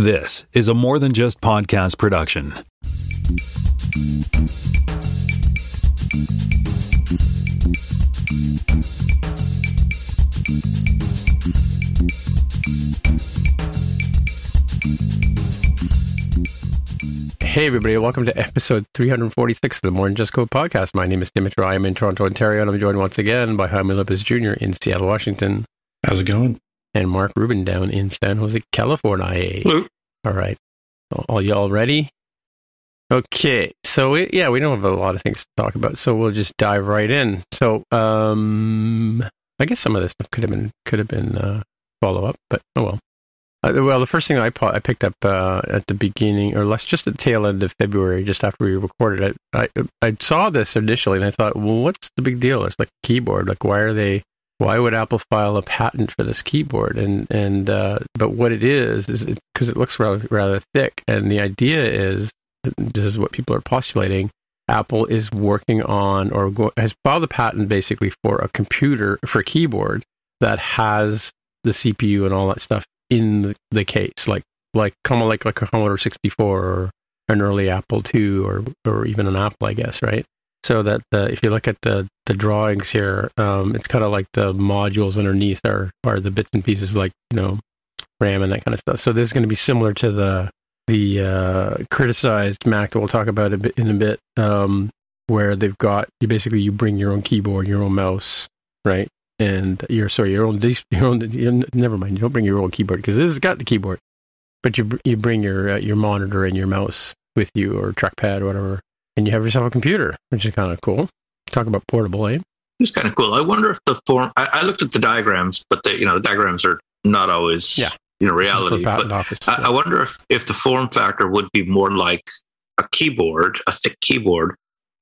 This is a more than just podcast production. Hey, everybody, welcome to episode 346 of the More Than Just Code podcast. My name is Tim Mitra. I'm in Toronto, Ontario, and I'm joined once again by Jaime Lopez Jr. in Seattle, Washington, How's it going? And Mark Rubin down in San Jose, California. Hello. All right. All y'all ready? Okay. So, we, yeah, we don't have a lot of things to talk about, so we'll just dive right in. So, um, I guess some of this stuff could have been, could have been, uh, follow up, but oh well. Uh, well, the first thing I, pu- I picked up uh, at the beginning, or less, just at the tail end of February, just after we recorded it, I I saw this initially, and I thought, well, what's the big deal? It's like a keyboard. Like, why are they? Why would Apple file a patent for this keyboard? And and uh, but what it is is because it, looks rather rather thick, and the idea is this is what people are postulating. Apple is working on or go, has filed a patent basically for a computer for a keyboard that has the CPU and all that stuff in the, the case, like like like like a Commodore 64 or an early Apple II or or even an Apple, I guess, right? So that the, if you look at the the drawings here, um, it's kind of like the modules underneath are are the bits and pieces like you know RAM and that kind of stuff. So this is going to be similar to the the uh, criticized Mac that we'll talk about a bit in a bit, um, where they've got you basically you bring your own keyboard, your own mouse, right? and your sorry your own your own you, never mind you don't bring your own keyboard because this has got the keyboard but you you bring your uh, your monitor and your mouse with you or trackpad or whatever and you have yourself a computer which is kind of cool talk about portable eh It's kind of cool. I wonder if the form. I, I looked at the diagrams, but the you know the diagrams are not always Yeah. you know reality. But office, I, I wonder if if the form factor would be more like a keyboard, a thick keyboard,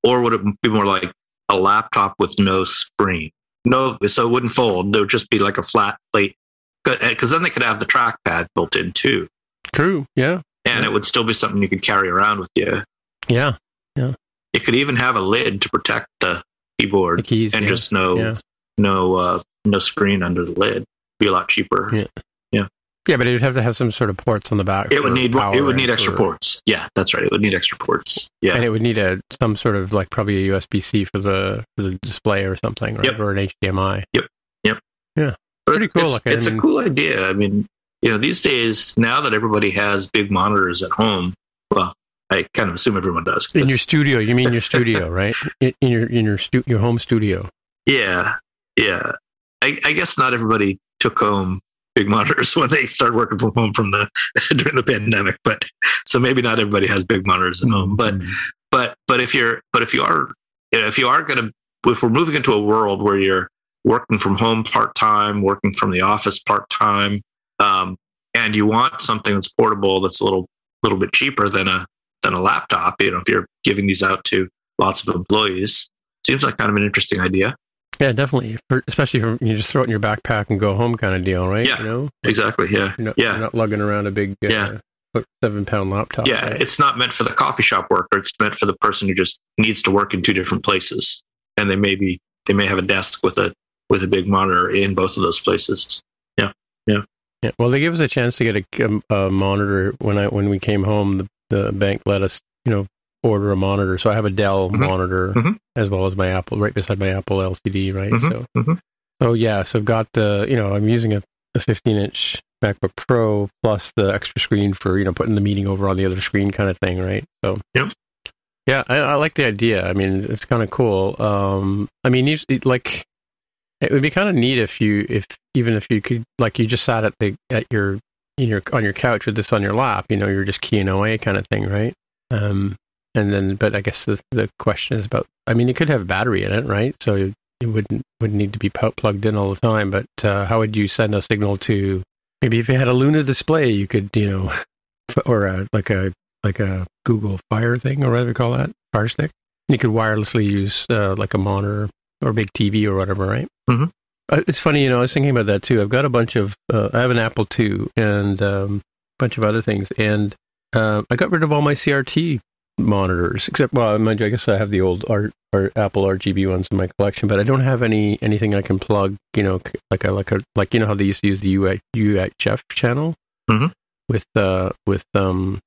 or would it be more like a laptop with no screen? No, so it wouldn't fold. There would just be like a flat plate. Because then they could have the trackpad built in too, true yeah and it would still be something you could carry around with you. yeah It could even have a lid to protect the keyboard the keys and yeah. just no yeah. no uh no screen under the lid be a lot cheaper Yeah. yeah but it would have to have some sort of ports on the back it would need it would need extra for- ports yeah that's right it would need extra ports yeah and it would need a some sort of like probably a USB-C for the for the display or something right Yep. or an HDMI Yep. Yep. Yeah. But pretty it's- cool it's, looking. it's I a mean- cool idea i mean you know these days now that everybody has big monitors at home well i kind of assume everyone does. in your studio you mean your studio right? In, in your in your stu- your home studio. Yeah yeah. I, I guess not everybody took home big monitors when they started working from home from the during the pandemic but so maybe not everybody has big monitors at home but but but if you're but if you are you know, if you are going to if we're moving into a world where you're working from home part time working from the office part time um, and you want something that's portable that's a little little bit cheaper than a than a laptop you know if you're giving these out to lots of employees seems like kind of an interesting idea Yeah, definitely. For, especially from you just throw it in your backpack and go home kind of deal, right? Yeah. You know, Exactly. Yeah. you're not, Yeah. you're not lugging around a big uh, Yeah. seven pound laptop. Yeah, right? it's not meant for the coffee shop worker. It's meant for the person who just needs to work in two different places, and they may be they may have a desk with a with a big monitor in both of those places. Yeah, Yeah. Yeah, well, they gave us a chance to get a, a monitor when I when we came home. The, the bank let us, you know, order a monitor. So I have a Dell Mhm. monitor Mhm. as well as my Apple, right beside my Apple LCD, right? Mhm. So, Mhm. so yeah, so I've got the, you know, I'm using a, a 15 inch MacBook Pro plus the extra screen for you know putting the meeting over on the other screen kind of thing, right? So Yep. yeah, I, I like the idea. I mean, it's kind of cool. Um, I mean, you, like it would be kind of neat if you, if even if you could, like, you just sat at the at your in your on your couch with this on your lap. You know, you're just keying away, kind of thing, right? Um, and then, but I guess the the question is about. I mean, it could have a battery in it, right? So it, wouldn't wouldn't need to be plugged in all the time. But uh, how would you send a signal to? Maybe if you had a Luna display, you could, you know, or a, like a like a Google Fire thing or whatever you call that Fire Stick. You could wirelessly use uh, like a monitor or big TV or whatever, right? Mhm. Uh, it's funny, you know. I was thinking about that too. I've got a bunch of. Uh, I have an Apple II and um, a bunch of other things, and uh, I got rid of all my CRT monitors, except well, mind you, I guess I have the old R, R, Apple RGB ones in my collection, but I don't have any anything I can plug. You know, like I like a like you know how they used to use the UH, UHF channel Mhm. with uh with um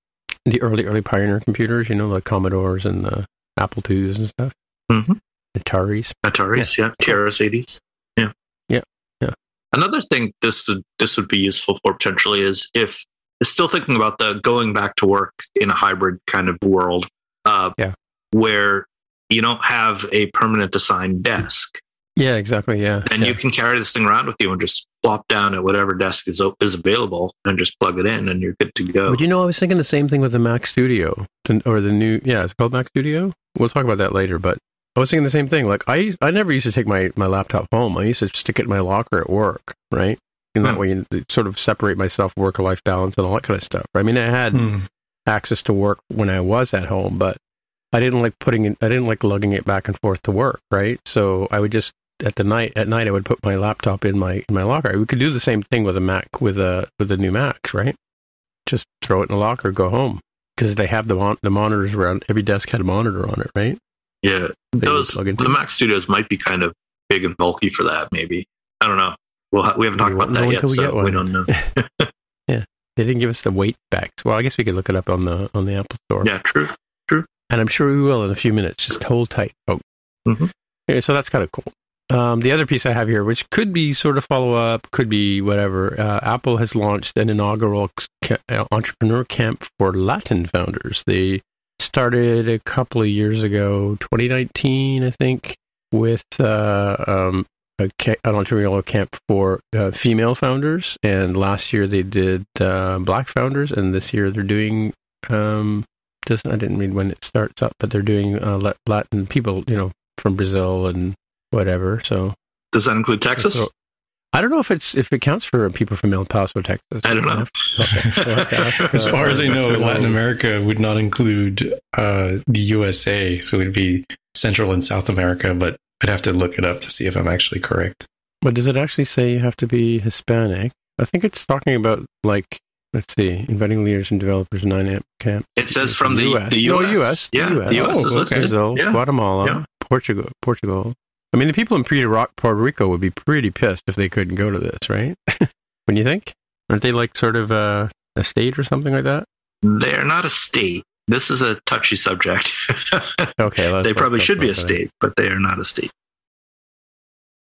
the early early Pioneer computers. You know, the Commodores and the Apple IIs and stuff, Mhm. Ataris. Ataris, yeah, yeah, Yeah, yeah. Another thing this would this would be useful for potentially is if still thinking about the going back to work in a hybrid kind of world, uh, Yeah. where you don't have a permanent assigned desk, Yeah, exactly. Yeah, and yeah. you can carry this thing around with you and just plop down at whatever desk is is available and just plug it in, and you're good to go. But you know, I was thinking the same thing with the Mac Studio, or the new, yeah, it's called Mac Studio. We'll talk about that later. But I was thinking the same thing. Like I, I never used to take my my laptop home. I used to stick it in my locker at work, right? And that Hmm. way, you sort of separate myself, work life balance, and all that kind of stuff. I mean, I had Hmm. access to work when I was at home, but I didn't like putting it. I didn't like lugging it back and forth to work, right? So I would just at the night at night I would put my laptop in my in my locker. We could do the same thing with a Mac with a with a new Mac, right? Just throw it in the locker, go home because they have the mon- the monitors around. Every desk had a monitor on it, right? Yeah, those the Mac Studios might be kind of big and bulky for that. Maybe I don't know. Well, ha- we haven't talked about that yet, we so we don't know. yeah, they didn't give us the weight specs. Well, I guess we could look it up on the on the Apple Store. Yeah, true. True. And I'm sure we will in a few minutes. Just hold tight, folks. Mhm. Okay, so that's kind of cool. Um, the other piece I have here, which could be sort of follow up, could be whatever. Uh, Apple has launched an inaugural ca- uh, entrepreneur camp for Latin founders. They started a couple of years ago, 2019, I think, with uh, um, a ca- an entrepreneurial camp for uh, female founders. And last year they did uh, black founders, and this year they're doing um, doesn't I didn't read when it starts up, but they're doing uh, Latin people, you know, from Brazil and whatever. So Does that include Texas? so- I don't know if it's if it counts for people from El Paso, Texas. I don't know. We'll have to- we'll have to ask, As far as I know, Latin America would not include uh, the USA, so it'd be Central and South America. But I'd have to look it up to see if I'm actually correct. But does it actually say you have to be Hispanic? I think it's talking about like let's see, inviting leaders and developers nine amp camp. It says from the US. the No, US. US. Yeah, US. the US Oh, is okay. listed. Brazil, Yeah. Guatemala, Yeah. Portugal, Portugal. I mean, the people in Puerto Rico would be pretty pissed if they couldn't go to this, right? when you think, aren't they like sort of uh, a state or something like that? They're not a state. This is a touchy subject. Okay, they probably should be a state, but they are not a state.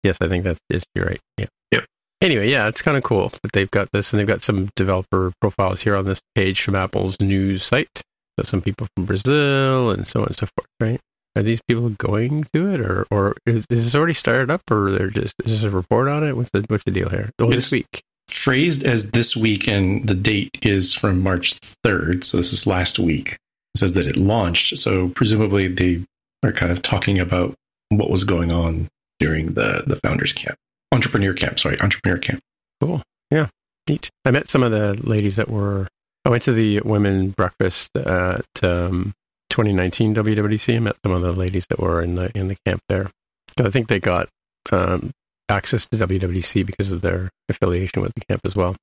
Yes, I think that's yes, you're right. Yeah. Yep. Anyway, yeah, it's kind of cool that they've got this, and they've got some developer profiles here on this page from Apple's news site. So some people from Brazil and so on and so forth, right? Are these people going to it, or or is, is this already started up, or they're just is this a report on it? What's the what's the deal here? Oh, this week. Phrased as this week, and the date is from March 3rd, so this is last week. It says that it launched, so presumably they are kind of talking about what was going on during the the founders camp, entrepreneur camp. Sorry, entrepreneur camp. Cool. Yeah. Neat. I met some of the ladies that were. I went to the women breakfast at um, 2019 WWDC. I met some of the ladies that were in the in the camp there. I think they got um, access to WWDC because of their affiliation with the camp as well.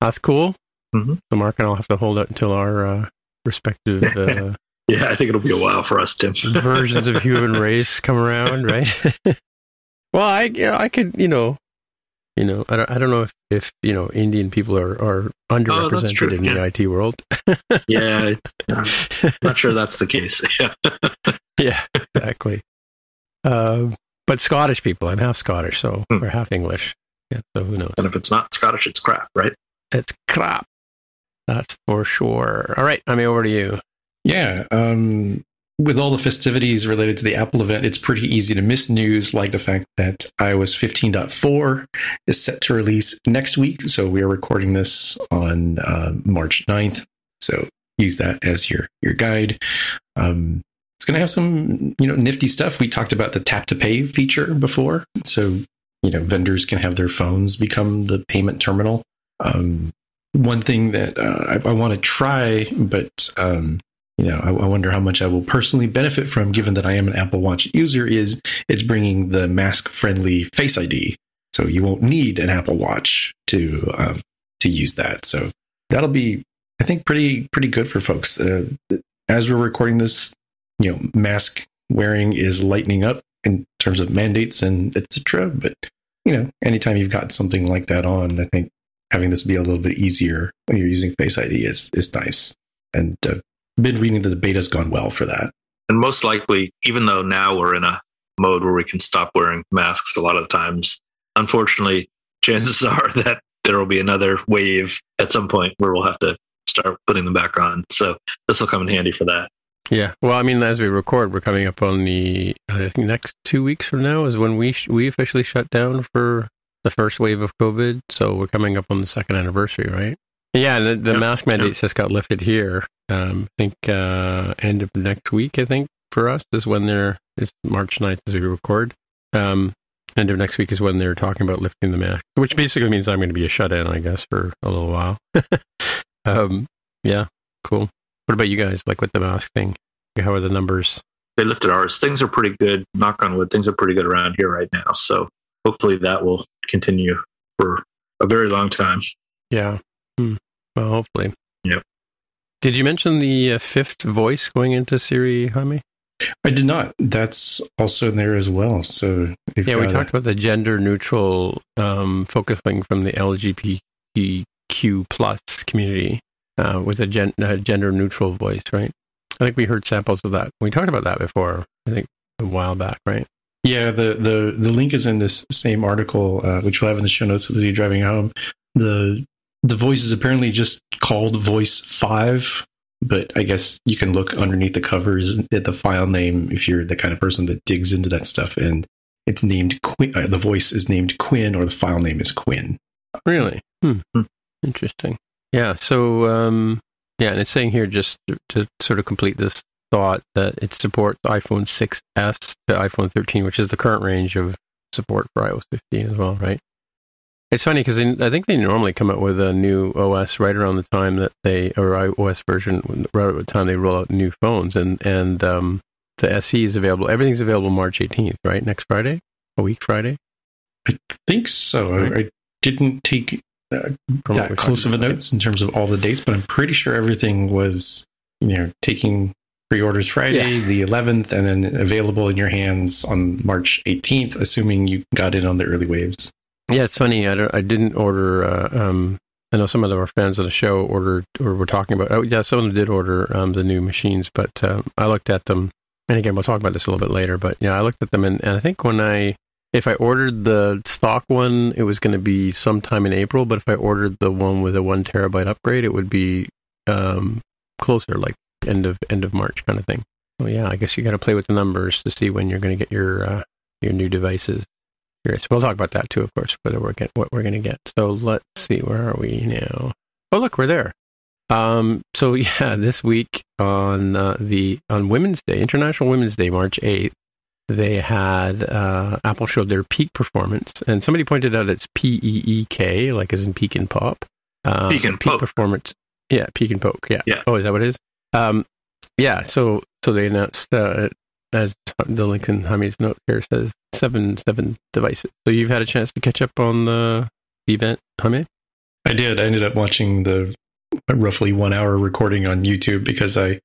That's cool. Mhm. So Mark and I'll have to hold out until our uh, respective uh, Yeah, I think it'll be a while for us, Tim. versions of human race come around, right? well, I I could, you know, you know, I don't, I don't know if, if you know Indian people are are underrepresented true, in yeah. the IT world. yeah, I'm not sure that's the case. Yeah. yeah, exactly. Um, but Scottish people, I'm half Scottish, so Hmm. or half English. Yeah, so who knows? And if it's not Scottish, it's crap, right? It's crap. That's for sure. All right, I mean, over to you. Yeah. Um, with all the festivities related to the Apple event, it's pretty easy to miss news like the fact that iOS 15.4 is set to release next week. So we are recording this on uh, March 9th. So use that as your your guide. Um, it's going to have some you know nifty stuff. We talked about the tap to pay feature before, so you know vendors can have their phones become the payment terminal. Um, one thing that uh, I, I want to try, but um, you know, I, I wonder how much I will personally benefit from, given that I am an Apple Watch user. Is it's bringing the mask-friendly Face ID, so you won't need an Apple Watch to um, to use that. So that'll be, I think, pretty pretty good for folks. Uh, as we're recording this, you know, mask wearing is lightening up in terms of mandates and etc. But you know, anytime you've got something like that on, I think having this be a little bit easier when you're using Face ID is is nice. And uh, been reading that the beta's gone well for that. And most likely, even though now we're in a mode where we can stop wearing masks a lot of the times, unfortunately, chances are that there will be another wave at some point where we'll have to start putting them back on. So this will come in handy for that. Yeah. Well, I mean, as we record, we're coming up on the I think next two weeks from now is when we sh- we officially shut down for the first wave of COVID. So we're coming up on the second anniversary, right? Yeah, the, the Yep, mask mandates just got lifted here. Um, I think uh, end of next week. I think for us is when they're it's March 9th as we record. Um, end of next week is when they're talking about lifting the mask, which basically means I'm going to be a shut in, I guess, for a little while. um, yeah, cool. What about you guys? Like with the mask thing, how are the numbers? They lifted ours. Things are pretty good. Knock on wood, things are pretty good around here right now. So hopefully that will continue for a very long time. Yeah. Hmm. Well, hopefully. Yep. Did you mention the uh, fifth voice going into Siri, Jaime? I did not. That's also in there as well. So Yeah, we talked about the gender neutral um, focusing from the LGBTQ plus community uh, with a gen- uh, gender neutral voice, right? I think we heard samples of that. We talked about that before. I think a while back, right? Yeah, the, the, the link is in this same article, uh, which we'll have in the show notes as you're driving home. The the voice is apparently just called Voice Five, but I guess you can look underneath the covers at the file name if you're the kind of person that digs into that stuff, and it's named Quinn. Uh, the voice is named Quinn, or the file name is Quinn. Really? Hmm. Hmm. Interesting. Yeah. So, um, yeah, and it's saying here just to, to sort of complete this thought that it supports iPhone 6s to iPhone 13, which is the current range of support for iOS 15 as well, right? It's funny because I think they normally come out with a new OS right around the time that they, or iOS version, right at the time they roll out new phones, and and um, the SE is available. Everything's available March 18th, right? Next Friday, a week Friday. I think so. I, I didn't take uh, that close of a notes in terms of all the dates, but I'm pretty sure everything was, you know, taking pre-orders Friday, Yeah. the 11th, and then available in your hands on March 18th, assuming you got in on the early waves. Yeah, it's funny. I, I didn't order. Uh, um, I know some of our fans of the show ordered or were talking about. Oh, yeah, some of them did order um, the new machines, but um, I looked at them. And again, we'll talk about this a little bit later. But yeah, I looked at them, and, and I think when I, if I ordered the stock one, it was going to be sometime in April. But if I ordered the one with a one terabyte upgrade, it would be um, closer, like end of end of March kind of thing. So yeah, I guess you got to play with the numbers to see when you're going to get your uh, your new devices. Curious. We'll talk about that too, of course, whether we're get what we're going to get. So let's see, where are we now? Oh, look, we're there. Um, so yeah, this week on uh, the on Women's Day, International Women's Day, March eighth, they had uh, Apple showed their Peek performance, and somebody pointed out it's P E E K, like as in peek and pop. Uh, Peek and peak poke. performance. Yeah, peek and poke. Yeah. Yeah. Oh, is that what it is? Um, yeah. So so they announced uh, as the link in Jaime's note here says, seven seven devices. So you've had a chance to catch up on the event, Jaime? I did. I ended up watching the roughly one hour recording on YouTube because I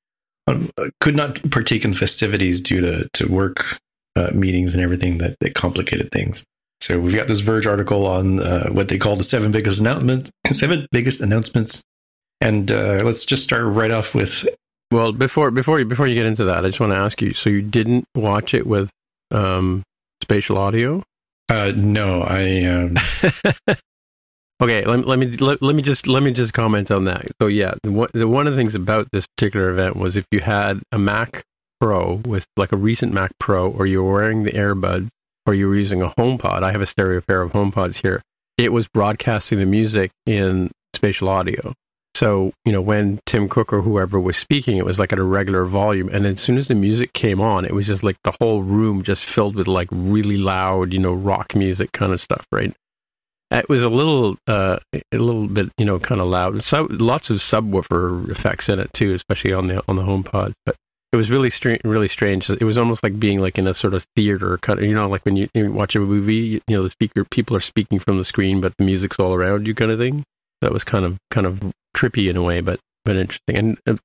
um, could not partake in festivities due to to work uh, meetings and everything that, that complicated things. So we've got this Verge article on uh, what they call the seven biggest announcements, seven biggest announcements, and uh, let's just start right off with. Well, before before you before you get into that, I just want to ask you. So you didn't watch it with um, spatial audio? Uh, no, I. Um... okay, let, let me let, let me just let me just comment on that. So yeah, the, the, one of the things about this particular event was if you had a Mac Pro with like a recent Mac Pro, or you were wearing the earbuds, or you were using a HomePod. I have a stereo pair of HomePods here. It was broadcasting the music in spatial audio. So, you know, when Tim Cook or whoever was speaking, it was like at a regular volume. And as soon as the music came on, it was just like the whole room just filled with like really loud, you know, rock music kind of stuff, right? It was a little, uh, a little bit, you know, kind of loud. So lots of subwoofer effects in it too, especially on the on the HomePods. But it was really strange. Really strange. It was almost like being like in a sort of theater cut. You know, like when you, you watch a movie, you know, the speaker people are speaking from the screen, but the music's all around you, kind of thing. That was kind of kind of trippy in a way, but but interesting, and uh,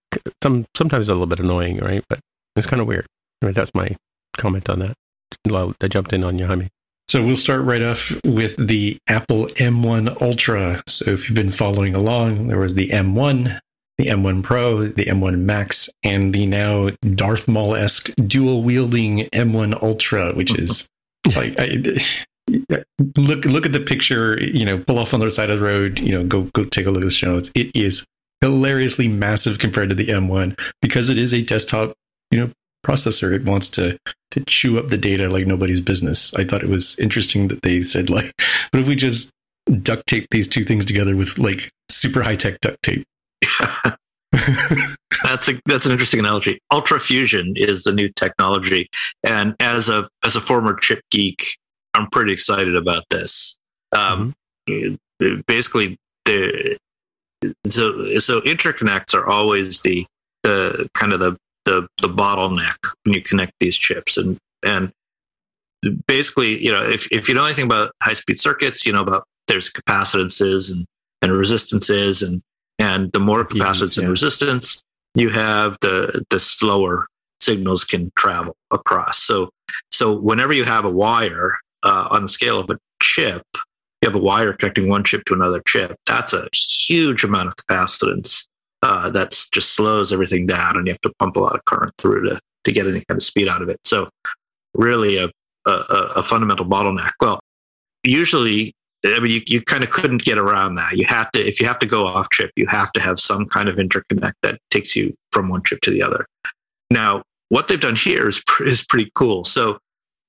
some sometimes a little bit annoying, right? But it's kind of weird. I mean, that's my comment on that. I jumped in on you, Jaime. So we'll start right off with the Apple M1 Ultra. So if you've been following along, there was the M1, the M1 Pro, the M1 Max, and the now Darth Maul esque dual wielding M1 Ultra, which is like I, look look at the picture. You know, pull off on the other side of the road. You know, go go take a look at the show notes. It is hilariously massive compared to the M1 because it is a desktop. You know, processor. It wants to to chew up the data like nobody's business. I thought it was interesting that they said like, but if we just duct tape these two things together with like super high tech duct tape. that's a that's an interesting analogy. UltraFusion is the new technology, and as a as a former chip geek, I'm pretty excited about this. Um, mm-hmm. Basically, the so so interconnects are always the the kind of the the the bottleneck when you connect these chips and and basically you know if, if you know anything about high speed circuits you know about there's capacitances and and resistances and and the more capacitance yeah. and resistance you have the the slower signals can travel across so so whenever you have a wire uh, on the scale of a chip you have a wire connecting one chip to another chip that's a huge amount of capacitance uh, that just slows everything down and you have to pump a lot of current through to, to get any kind of speed out of it. So really a, a, a fundamental bottleneck. Well, usually, I mean, you, you kind of couldn't get around that. You have to, if you have to go off chip, you have to have some kind of interconnect that takes you from one chip to the other. Now, what they've done here is, is pretty cool. So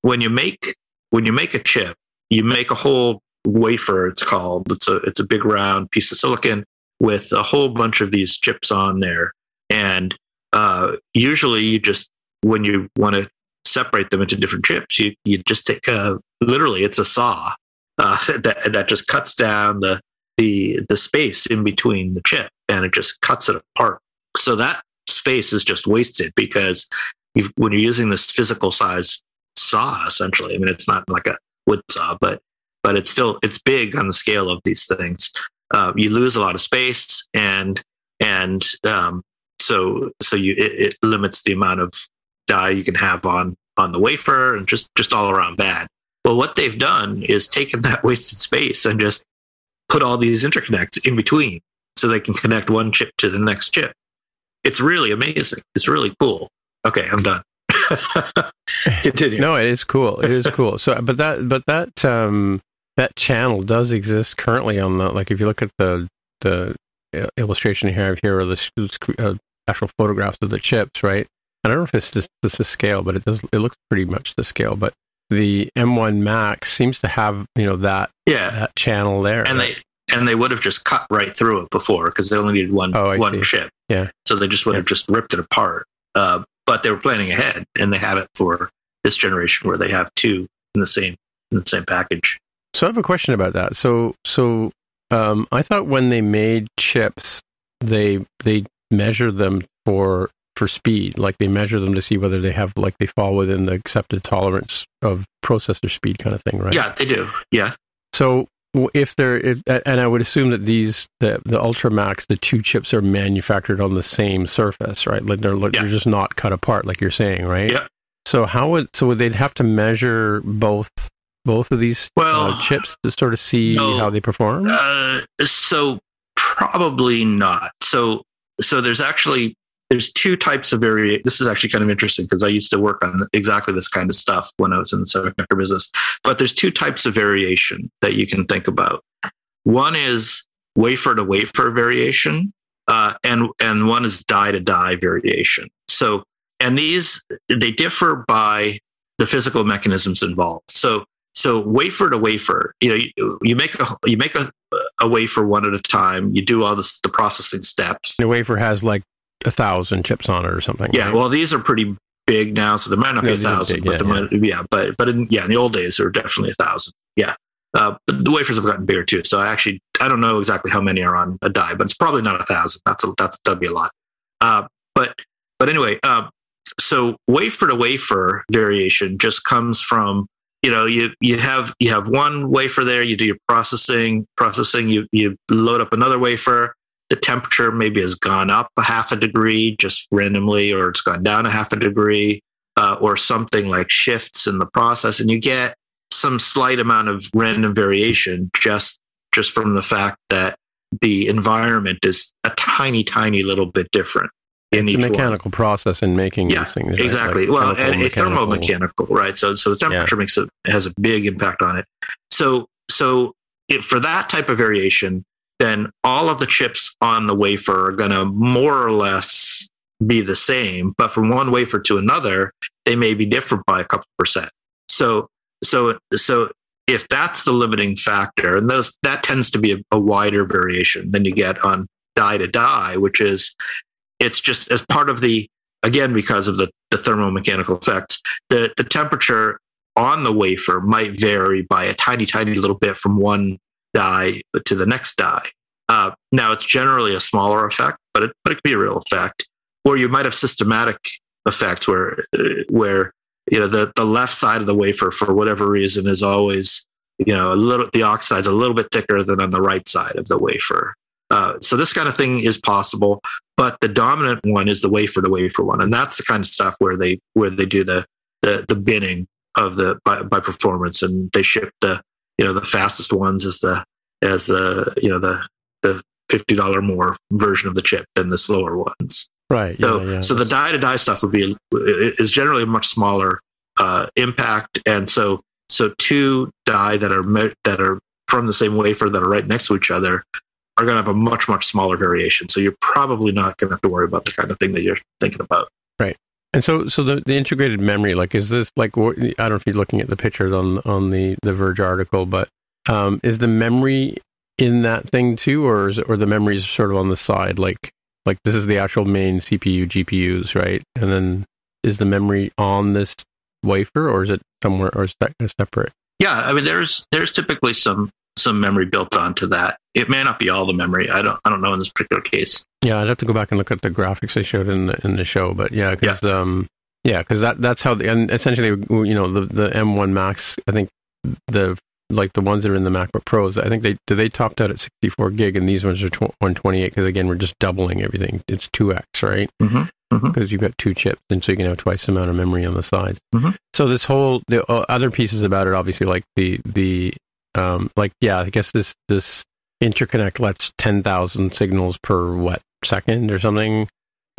when you make, when you make a chip, you make a whole wafer, it's called, it's a, it's a big round piece of silicon with a whole bunch of these chips on there. And uh, usually, you just when you want to separate them into different chips, you you just take a literally it's a saw uh, that that just cuts down the the the space in between the chip and it just cuts it apart. So that space is just wasted because when you're using this physical size saw, essentially, I mean, it's not like a wood saw, but but it's still it's big on the scale of these things uh, you lose a lot of space and and um, so so you it, it, limits the amount of die you can have on on the wafer and just just all around bad. Well, what they've done is taken that wasted space and just put all these interconnects in between so they can connect one chip to the next chip. It's really amazing. It's really cool. Okay, I'm done. Continue. No, it is cool. It is cool. So, but that, but that, um, that channel does exist currently on the like if you look at the the illustration you have here or the uh, actual photographs of the chips right i don't know if it's just this is scale but it does it looks pretty much the scale but the m1 max seems to have you know that yeah that channel there and right? they and they would have just cut right through it before because they only needed one oh, one see. chip yeah so they just would yeah. have just ripped it apart uh, but they were planning ahead and they have it for this generation where they have two in the same in the same package so I have a question about that. So so um, I thought when they made chips, they they measure them for for speed? Like they measure them to see whether they have like they fall within the accepted tolerance of processor speed, kind of thing, right? Yeah, they do. Yeah. So if they're, if, and I would assume that these the the Ultramax, the two chips are manufactured on the same surface, right? Like they're they're just not cut apart, like you're saying, right? Yeah. So how would so would they'd have to measure both both of these Well, uh, chips to sort of see no. how they perform? Uh, so probably not. So so there's actually there's two types of variation. This is actually kind of interesting because I used to work on exactly this kind of stuff when I was in the semiconductor business. But there's two types of variation that you can think about. One is wafer to wafer variation, uh, and and one is die to die variation. So and these they differ by the physical mechanisms involved. So so wafer to wafer, you know, you, you make a you make a, a wafer one at a time. You do all this, the processing steps. The wafer has like a thousand chips on it or something. Yeah, right? well, these are pretty big now, so there might not be a thousand, big, but yeah, might, yeah, but but in, yeah, in the old days there were definitely a thousand. Yeah, uh, but the wafers have gotten bigger too. So I actually I don't know exactly how many are on a die, but it's probably not a thousand. That's a that's that'd be a lot. Uh, but but anyway, uh, so wafer to wafer variation just comes from you know you you have you have one wafer there you do your processing processing you you load up another wafer the temperature maybe has gone up a half a degree just randomly or it's gone down a half a degree uh, or something like shifts in the process and you get some slight amount of random variation just just from the fact that the environment is a tiny tiny little bit different in it's each a one. mechanical process in making Yeah, these things. right? Exactly. Like well, and a mechanical. thermomechanical, right? So, so the temperature makes it has a big impact on it. So, so it, for that type of variation, then all of the chips on the wafer are going to more or less be the same, but from one wafer to another, they may be different by a couple percent. So, so, so if that's the limiting factor, and those that tends to be a, a wider variation than you get on die to die, which is it's just as part of the again because of the, the thermomechanical effects the, the temperature on the wafer might vary by a tiny tiny little bit from one die to the next die. Uh, now it's generally a smaller effect but it, but it can be a real effect. Or you might have systematic effects where uh, where you know the, the left side of the wafer for whatever reason is always you know a little the oxide's a little bit thicker than on the right side of the wafer. Uh, so this kind of thing is possible, but the dominant one is the wafer to wafer one, and that's the kind of stuff where they where they do the the, the binning of the by, by performance, and they ship the you know the fastest ones as the as the you know the the fifty dollar more version of the chip than the slower ones. Right. Yeah, So yeah. so the die to die stuff would be is generally a much smaller uh, impact, and so so two die that are me- that are from the same wafer that are right next to each other are going to have a much much smaller variation. So you're probably not going to have to worry about the kind of thing that you're thinking about. And so, so the, the integrated memory, like, is this like? I don't know if you're looking at the pictures on on the the Verge article, but um, is the memory in that thing too, or is it, or the memory is sort of on the side? Like, like this is the actual main CPU GPUs, right? And then is the memory on this wafer, or is it somewhere, or is that separate? Yeah, I mean there's there's typically some some memory built onto that. It may not be all the memory. I don't I don't know in this particular case. Yeah, I'd have to go back and look at the graphics they showed in the in the show, but yeah, because um, yeah, because that that's how the, and essentially you know the the M1 Max, I think the like the ones that are in the MacBook Pros, I think they do they topped out at 64 gig, and these ones are tw- 128 because again we're just doubling everything. It's two x, right? Mm-hmm. Because you've got two chips, and so you can have twice the amount of memory on the sides. Mhm. So this whole the uh, other pieces about it, obviously, like the the um, like yeah, I guess this this interconnect lets 10,000 signals per what second or something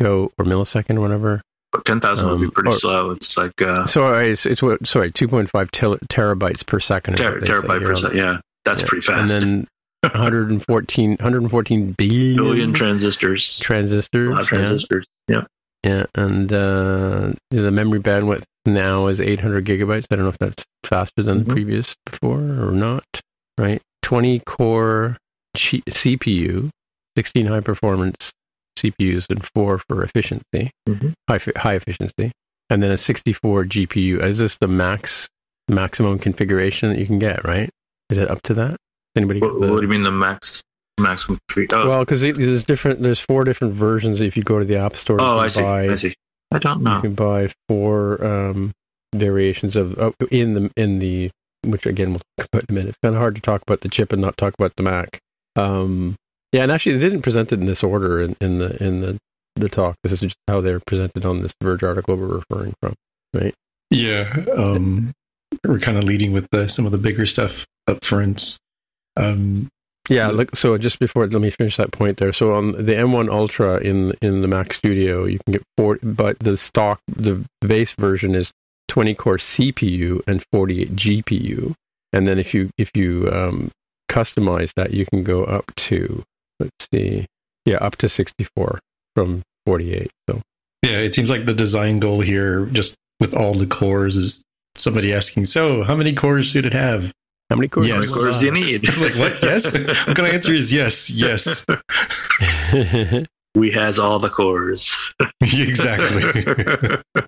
go or millisecond or whatever. But ten thousand would be Um, pretty or- slow. It's like uh, So uh, it's, it's what sorry, 2.5 tel- terabytes per second. ter- terabyte per on- second. Yeah, that's yeah. pretty fast. And then 114 114 billion, Billion transistors. transistors. Of yeah. transistors. Yeah. Yeah, and uh, the memory bandwidth now is 800 gigabytes. I don't know if that's faster than Mhm. the previous before or not. Right, 20 core chi- CPU, 16 high performance CPUs, and four for efficiency, Mhm. high fi- high efficiency, and then a 64 GPU. Is this the max maximum configuration that you can get? Right? Is it up to that? Anybody? What, the- what do you mean the max? Maximum three. Oh, Well, because there's different. There's four different versions. If you go to the App Store, oh, I see. buy- I see. I don't know. You can buy four um, variations of oh, in the in the which again we'll talk about in a minute. It's kind of hard to talk about the chip and not talk about the Mac. Um, yeah, and actually they didn't present it in this order in, in the in the the talk. This is just how they're presented on this Verge article we're referring from. Right? Yeah, um, we're kind of leading with the, some of the bigger stuff up front. Um, Yeah, look. So just before, let me finish that point there. So on the M1 Ultra in in the Mac Studio, you can get four, but the stock, the base version is 20 core CPU and 48 GPU. And then if you if you um, customize that, you can go up to let's see, yeah, up to 64 from 48. So yeah, it seems like the design goal here, just with all the cores, is somebody asking, "So, how many cores should it have?" How many cores? How many Yes. cores do you need? It's like, what? Yes. what kind of answer is yes, yes, we has all the cores. exactly.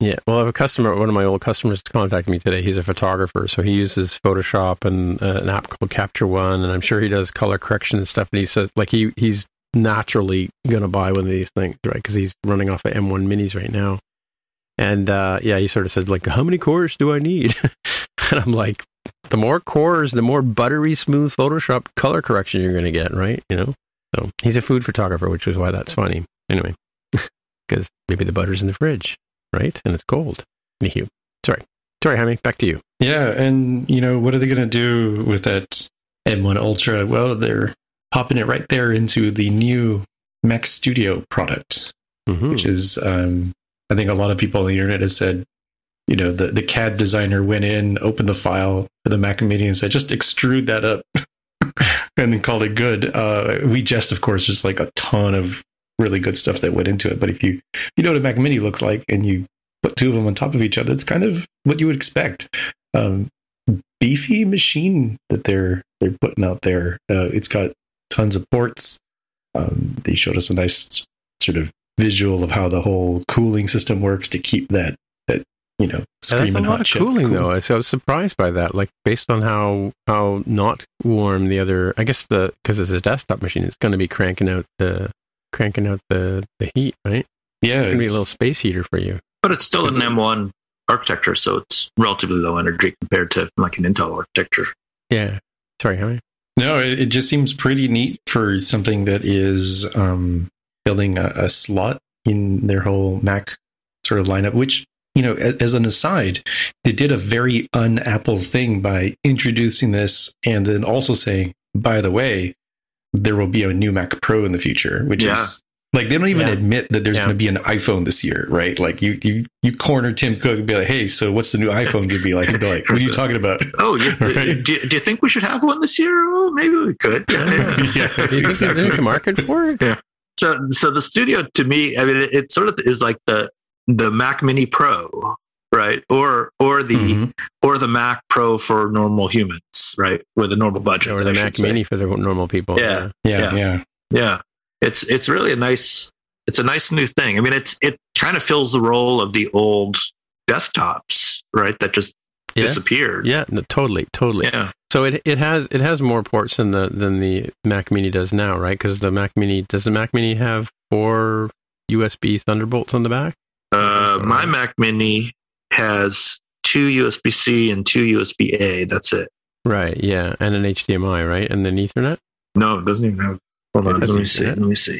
Yeah, well, I have a customer. One of my old customers contacted me today. He's a photographer, so he uses Photoshop and uh, an app called Capture One, and I'm sure he does color correction and stuff. And he says, like, he he's naturally gonna buy one of these things, right? Because he's running off of M1 Minis right now. And uh, yeah, he sort of said, like, how many cores do I need? and I'm like, the more cores, the more buttery smooth Photoshop color correction you're gonna get, right? You know. So he's a food photographer, which is why that's funny. Anyway, because maybe the butter's in the fridge right? And it's cold. Anywho, sorry, sorry, Jaime, back to you. yeah, and you know what are they going to do with that M1 Ultra? Well, they're popping it right there into the new Mac Studio product. Mm-hmm. which is um, I think a lot of people on the internet have said, you know, the, the CAD designer went in, opened the file for the Mac Mini and said, just extrude that up and then called it good. Uh, we just, of course, just like a ton of really good stuff that went into it. But if you you know what a Mac Mini looks like and you put two of them on top of each other, it's kind of what you would expect. Um, beefy machine that they're they're putting out there. Uh, it's got tons of ports. Um, they showed us a nice sort of visual of how the whole cooling system works to keep that you know That's a lot hot of chip cooling, cool. though. I so I was surprised by that. Like based on how how not warm the other. I guess the because it's a desktop machine, it's going to be cranking out the cranking out the the heat, right? Yeah, It's going to be a little space heater for you. But it's still an M1 architecture, so it's relatively low energy compared to like an Intel architecture. Yeah. Sorry, Jaime. No, it, it just seems pretty neat for something that is um, filling a, a slot in their whole Mac sort of lineup. Which you know, as, as an aside, they did a very un-Apple thing by introducing this and then also saying, by the way, there will be a new Mac Pro in the future, which Yeah. is like they don't even Yeah. admit that there's Yeah. going to be an iPhone this year, right? Like you you you corner Tim Cook and be like, hey, so what's the new iPhone going to be like? He'd be like, what are you talking about? Oh, you, Right. do, do you think we should have one this year? Well, maybe we could. Yeah. yeah, Do you think there's a market for it? Yeah. So, so the studio to me, I mean, it, it sort of is like the the Mac Mini Pro, right? Or or the Mhm. or the Mac Pro for normal humans, right? With a normal budget, Or the Mac say. Mini for the normal people. Yeah. Yeah, Yeah. yeah. Yeah, it's it's really a nice it's a nice new thing. I mean, it's it kind of fills the role of the old desktops, right? That just Yeah. disappeared. Yeah, no, totally, totally. Yeah. So it it has it has more ports than the than the Mac Mini does now, right? Because the Mac Mini does the Mac Mini have four USB Thunderbolts on the back? My Mac Mini has two USB C and two USB A. That's it. Right. Yeah, and an HDMI, right, and then Ethernet. No, it doesn't even have. Hold on, let me see. Let me see.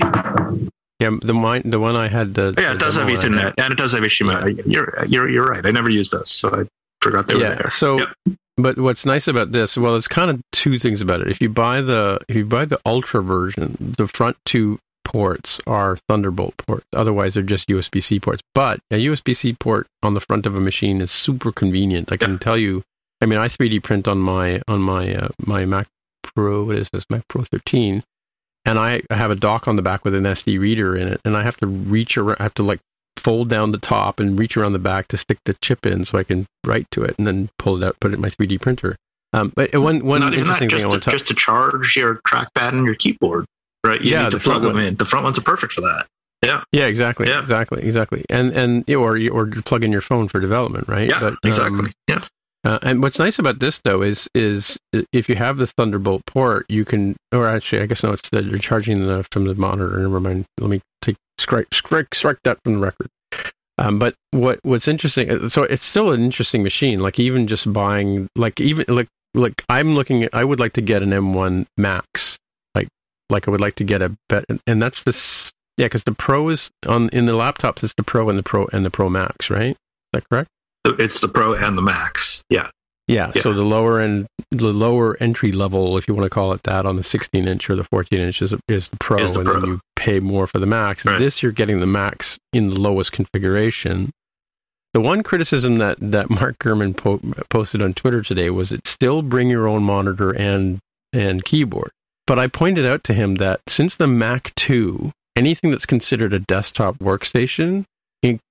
Yeah, the mine the one I had. The, yeah, the it does have demo I had- Ethernet and it does have HDMI. You're you're you're right. I never used those, so I forgot they were yeah. there. So, Yep. but what's nice about this? Well, it's kind of two things about it. If you buy the if you buy the Ultra version, the front two ports are Thunderbolt ports. Otherwise, they're just USB C ports. But a USB C port on the front of a machine is super convenient. I can tell you. I mean, I 3D print on my on my uh, my Mac Pro. What is this? Mac Pro 13. And I have a dock on the back with an SD reader in it, and I have to reach around. I have to like fold down the top and reach around the back to stick the chip in so I can write to it and then pull it out, put it in my 3D printer. Um, but one one Not even that, thing just I to, want to talk just to charge your trackpad and your keyboard, right? You Yeah, need to the front plug them one. in. The front ones are perfect for that. Yeah, Yeah. exactly, Yeah. exactly, exactly. And and or you- or you plug in your phone for development, right? Yeah, But, um, exactly. yeah. Uh, and what's nice about this though is is if you have the Thunderbolt port, you can, or actually, I guess no, it's that you're charging the from the monitor. Never mind. Let me take strike strike strike that from the record. Um, but what what's interesting, uh, so it's still an interesting machine. Like even just buying, like even like like I'm looking at, I would like to get an M1 Max, like I would like to get a bet, and that's this, yeah, because the Pro is on in the laptops. It's the Pro and the Pro and the Pro Max, right? Is that correct? It's the Pro and the Max. Yeah. Yeah, Yeah. so the lower end, the lower entry level, if you want to call it that, on the 16 inch or the 14 inch is, is the Pro, Is the and Pro. then you pay more for the Max. Right. This you're getting the Max in the lowest configuration. The one criticism that that Mark Gurman po- posted on Twitter today was it still bring your own monitor and and keyboard. But I pointed out to him that since the Mac 2, anything that's considered a desktop workstation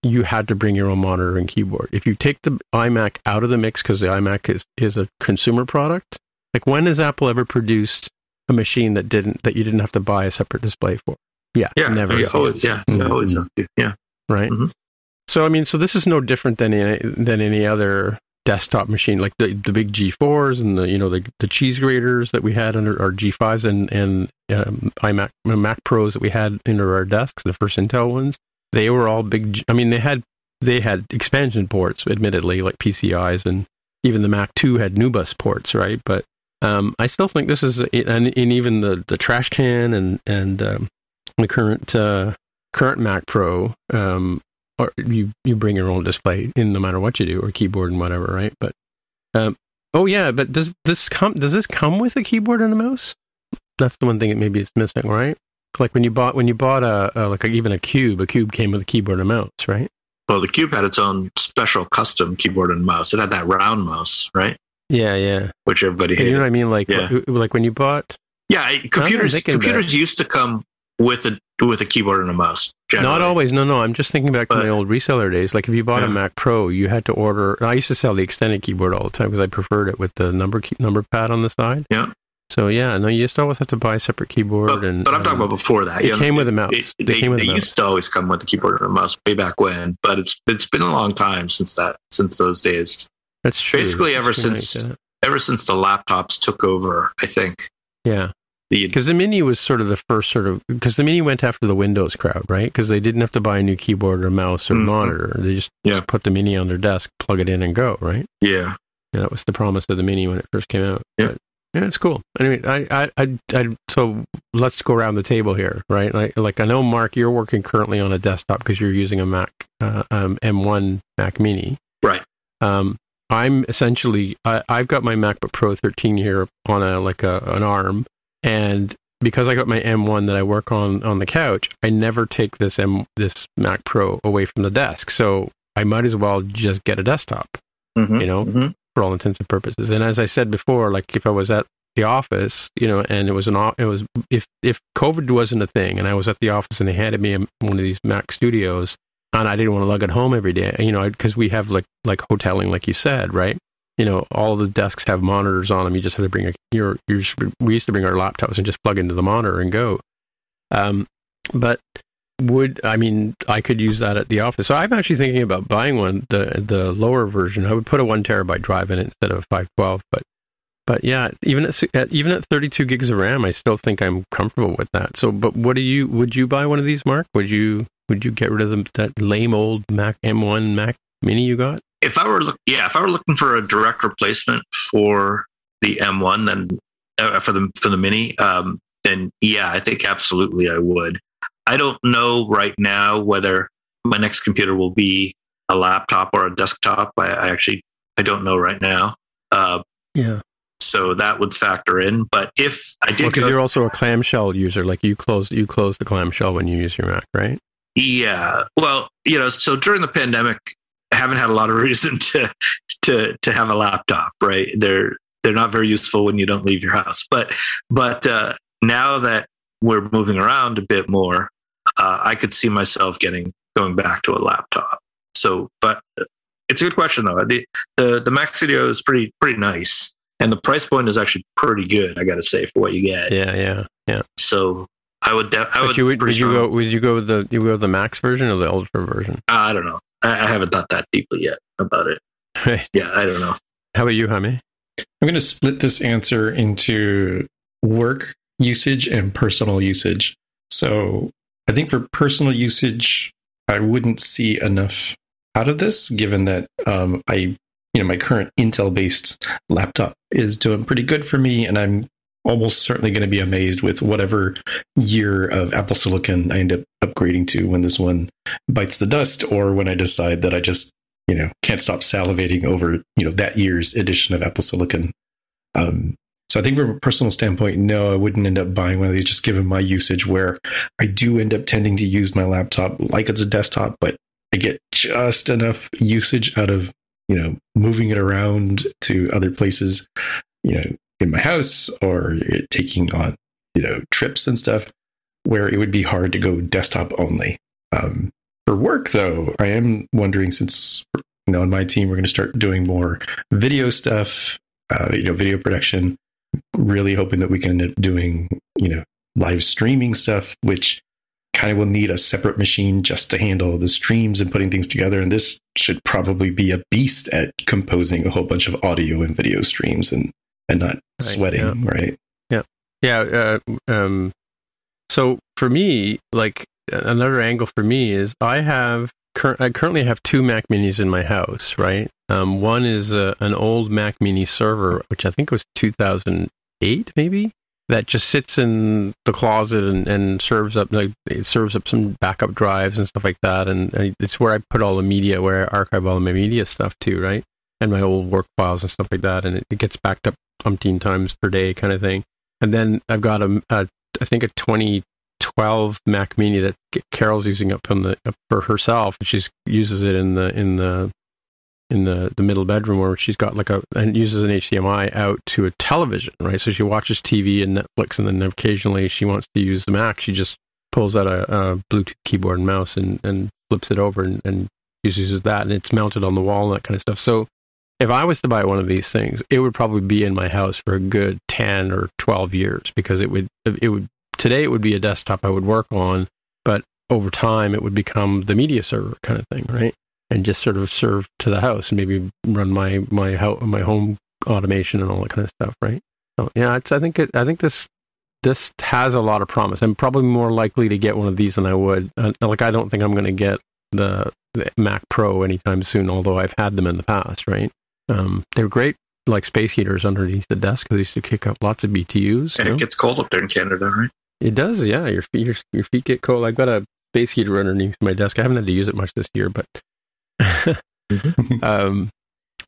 you had to bring your own monitor and keyboard. If you take the iMac out of the mix because the iMac is, is a consumer product, like when has Apple ever produced a machine that didn't that you didn't have to buy a separate display for? Yeah, Yeah. never. Yeah. Always. Yeah. Mhm. Always. Yeah. right? Mhm. So I mean, so this is no different than any, than any other desktop machine, like the the big G4s and the you know the the cheese graters that we had under our G5s and and um, iMac Mac Pros that we had under our desks, the first Intel ones. They were all big. I mean, they had they had expansion ports, admittedly, like PCIs, and even the Mac 2 had NuBus ports, right? But um, I still think this is, and, and even the the trash can and and um, the current uh, current Mac Pro, um, or you you bring your own display in no matter what you do, or keyboard and whatever, right? But um, oh yeah, but does this come does this come with a keyboard and a mouse? That's the one thing that maybe it's missing, right? Like when you bought when you bought a, a like a, even a cube, a cube came with a keyboard and a mouse, right? Well, the Cube had its own special custom keyboard and mouse. It had that round mouse, right? Yeah, yeah. Which everybody You know what I mean? Like Yeah. like when you bought Yeah, computers computers used to come with a with a keyboard and a mouse. Generally. Not always. No, no. I'm just thinking back to my old reseller days. Like if you bought a Mac Pro, you had to order. I used to sell the extended keyboard all the time because I preferred it with the number key, number pad on the side. Yeah. So yeah, no, you used to always have to buy a separate keyboard. But, and but I'm talking um, about before that. it you know, came with a mouse. It, They they came with they a mouse. used to always come with the keyboard and a mouse way back when, but it's it's been a long time since that since those days. That's true. basically ever That's since- yeah. Ever since the laptops took over, I think Yeah, because the Mini was sort of the first sort of because the Mini went after the Windows crowd, right? Because they didn't have to buy a new keyboard or mouse or Mhm. monitor. They just, Yeah. just put the Mini on their desk, plug it in, and go, right? yeah Yeah, that was the promise of the Mini when it first came out. Yeah. But, yeah, it's cool. Anyway, I, I, I, I, so let's go around the table here, right? Like, like I know, Mark, you're working currently on a desktop because you're using a Mac, uh, um, M1 Mac Mini. right. Um, I'm essentially, I, I've got my MacBook Pro 13 here on a like a an ARM, and because I got my M1 that I work on on the couch, I never take this M this Mac Pro away from the desk. So I might as well just get a desktop Mhm. You know? Mhm. for all intents and purposes. And as I said before, like if I was at the office, you know, and it was an it was if if COVID wasn't a thing, and I was at the office and they handed me a, one of these Mac Studios, and I didn't want to lug it home every day, you know, because we have like like hoteling, like you said, right? You know, all the desks have monitors on them. You just have to bring a. We used to bring our laptops and just plug into the monitor and go. Um, but would I mean I could use that at the office. So I'm actually thinking about buying one, the the lower version. I would put a one terabyte drive in it instead of a five twelve. But but yeah, even at, at even at 32 gigs of RAM, I still think I'm comfortable with that. So, but what do you would you buy one of these, Mark? Would you would you get rid of the, that lame old Mac M1 Mac Mini you got? If I were look, yeah, if I were looking for a direct replacement for the M1, then uh, for the for the Mini, um, then yeah, I think absolutely I would. I don't know right now whether my next computer will be a laptop or a desktop. I, I actually I don't know right now. Uh, Yeah, so that would factor in. But if I did because go, you're also a clamshell user. Like you close you close the clamshell when you use your Mac, right? Yeah. Well, you know, so during the pandemic, I haven't had a lot of reason to to to have a laptop, right? They're they're not very useful when you don't leave your house. But but uh, now that we're moving around a bit more, uh, I could see myself getting going back to a laptop. So, but it's a good question though. The the the Mac Studio is pretty pretty nice, and the price point is actually pretty good. I got to say for what you get. Yeah, yeah, yeah. So I would. Def- I But would. you would, would you go would you go with the you go with the Max version or the Ultra version? I don't know. I, I haven't thought that deeply yet about it. Right. Yeah, I don't know. How about you, Jaime? I'm going to split this answer into work usage and personal usage. So I think for personal usage, I wouldn't see enough out of this, given that um, I, you know, my current Intel based laptop is doing pretty good for me, and I'm almost certainly going to be amazed with whatever year of Apple Silicon I end up upgrading to when this one bites the dust, or when I decide that I just, you know, can't stop salivating over, you know, that year's edition of Apple Silicon. Um, so I think from a personal standpoint, no, I wouldn't end up buying one of these just given my usage where I do end up tending to use my laptop like it's a desktop, but I get just enough usage out of, you know, moving it around to other places, you know, in my house or taking on, you know, trips and stuff where it would be hard to go desktop only. Um, for work though, I am wondering since, you know, on my team, we're going to start doing more video stuff, uh, you know, video production really hoping that we can end up doing, you know, live streaming stuff, which kind of will need a separate machine just to handle the streams and putting things together. And this should probably be a beast at composing a whole bunch of audio and video streams and, and not right, sweating, yeah. right? Yeah. Yeah. Uh, um, so for me, like another angle for me is I have cur- I currently have two Mac Minis in my house, right? Um, one is a, an old Mac Mini server, which I think was 2008, maybe, that just sits in the closet and, and serves up like it serves up some backup drives and stuff like that. And, and it's where I put all the media, where I archive all my media stuff too, right? And my old work files and stuff like that. And it, it gets backed up umpteen times per day, kind of thing. And then I've got a, a I think a 2012 Mac Mini that Carol's using up on the up for herself. She uses it in the in the in the, the middle bedroom where she's got like a and uses an HDMI out to a television, right? So she watches TV and Netflix, and then occasionally she wants to use the Mac. She just pulls out a, a Bluetooth keyboard and mouse and, and flips it over and, and uses that, and it's mounted on the wall and that kind of stuff. So if I was to buy one of these things, it would probably be in my house for a good ten or twelve years because it would it would today it would be a desktop I would work on, but over time it would become the media server kind of thing, right? and just sort of serve to the house and maybe run my my my home automation and all that kind of stuff, right? So yeah, I think it, I think this this has a lot of promise. I'm probably more likely to get one of these than I would. Uh, like I don't think I'm going to get the, the, Mac Pro anytime soon, although I've had them in the past, right? Um, they're great, like space heaters underneath the desk because they used to kick up lots of BTUs. And it know? gets cold up there in Canada, right? It does, yeah. Your feet, your, your feet get cold. I've got a space heater underneath my desk. I haven't had to use it much this year, but um,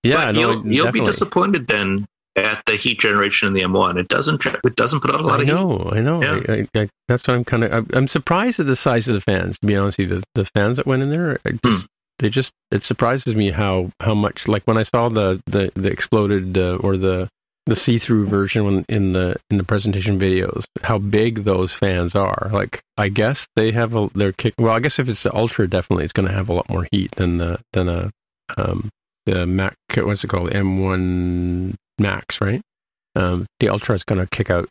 yeah, no, you'll, you'll be disappointed then at the heat generation in the M1. It doesn't it doesn't put out a lot I of know, heat. I know, I know. I, I, that's what I'm kind of. I'm surprised at the size of the fans. To be honest with you, the, the fans that went in there, just, hmm. They just it surprises me how how much. Like when I saw the the the exploded uh, or the the see-through version when, in the in the presentation videos how big those fans are. Like i guess they have a they're kick well i guess if it's the ultra definitely it's going to have a lot more heat than the than a um the mac what's it called? M1 max right? Um the ultra is going to kick out.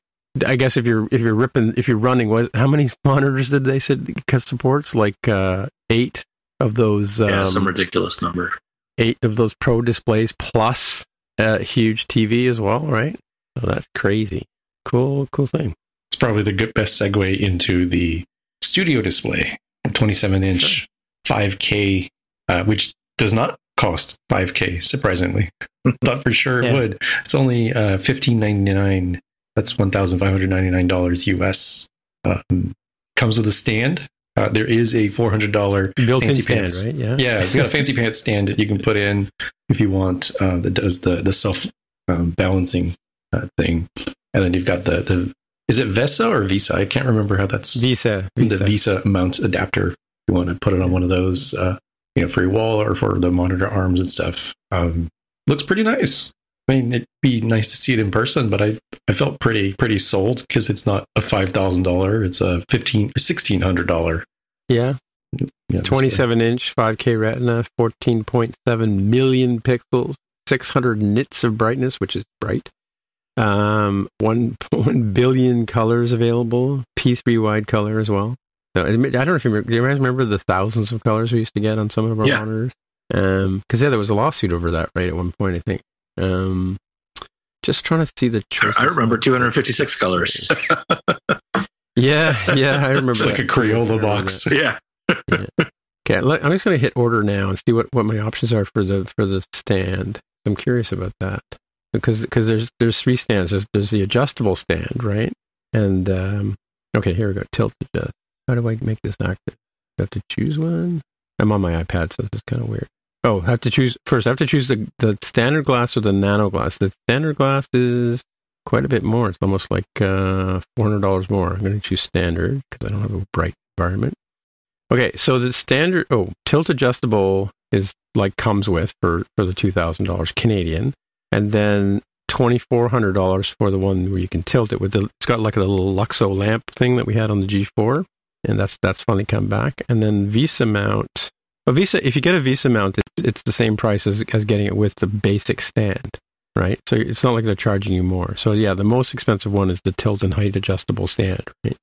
I guess if you're if you're ripping if you're running what how many monitors did they because supports? Like uh eight of those yeah um, some ridiculous number eight of those pro displays plus a huge TV as well, right? Oh, that's crazy. Cool, cool thing. It's probably the good best segue into the studio display, 27 inch, sure. 5K, uh, which does not cost 5K. Surprisingly, thought for sure it yeah. would. It's only uh, 15.99. That's 1,599 dollars US. Um, comes with a stand. Uh, there is a four hundred dollar fancy stand, pants. Right? Yeah, yeah. It's got a fancy pants stand that you can put in if you want uh, that does the the self um, balancing uh, thing, and then you've got the the is it Vesa or Visa? I can't remember how that's Visa. Visa. The Visa mount adapter. If you want to put it on one of those, uh, you know, for your wall or for the monitor arms and stuff. Um, looks pretty nice. I mean, it'd be nice to see it in person, but I I felt pretty pretty sold because it's not a five thousand dollar; it's a fifteen sixteen hundred dollar. Yeah, yeah, 27 inch 5K Retina, 14.7 million pixels, 600 nits of brightness, which is bright. Um, one one billion colors available, P3 wide color as well. So, I don't know if you remember, do you guys remember the thousands of colors we used to get on some of our yeah. monitors? Um, because yeah, there was a lawsuit over that, right? At one point, I think. Um, just trying to see the choices. I remember 256 colors. Yeah, yeah, I remember. It's like that. a Crayola box. yeah. Okay, let- I'm just going to hit order now and see what, what my options are for the for the stand. I'm curious about that because because there's there's three stands. There's, there's the adjustable stand, right? And um, okay, here we go. Tilt adjust. How do I make this active? I have to choose one. I'm on my iPad, so this is kind of weird. Oh, I have to choose first. I have to choose the the standard glass or the nano glass. The standard glass is quite a bit more. It's almost like uh, four hundred dollars more. I'm going to choose standard because I don't have a bright environment. Okay, so the standard oh tilt adjustable is like comes with for for the two thousand dollars Canadian, and then twenty four hundred dollars for the one where you can tilt it with the it's got like a little Luxo lamp thing that we had on the G four, and that's that's finally come back. And then Visa mount. A Visa, if you get a Visa mount, it's, it's the same price as, as getting it with the basic stand, right? So it's not like they're charging you more. So yeah, the most expensive one is the tilt and height adjustable stand, right?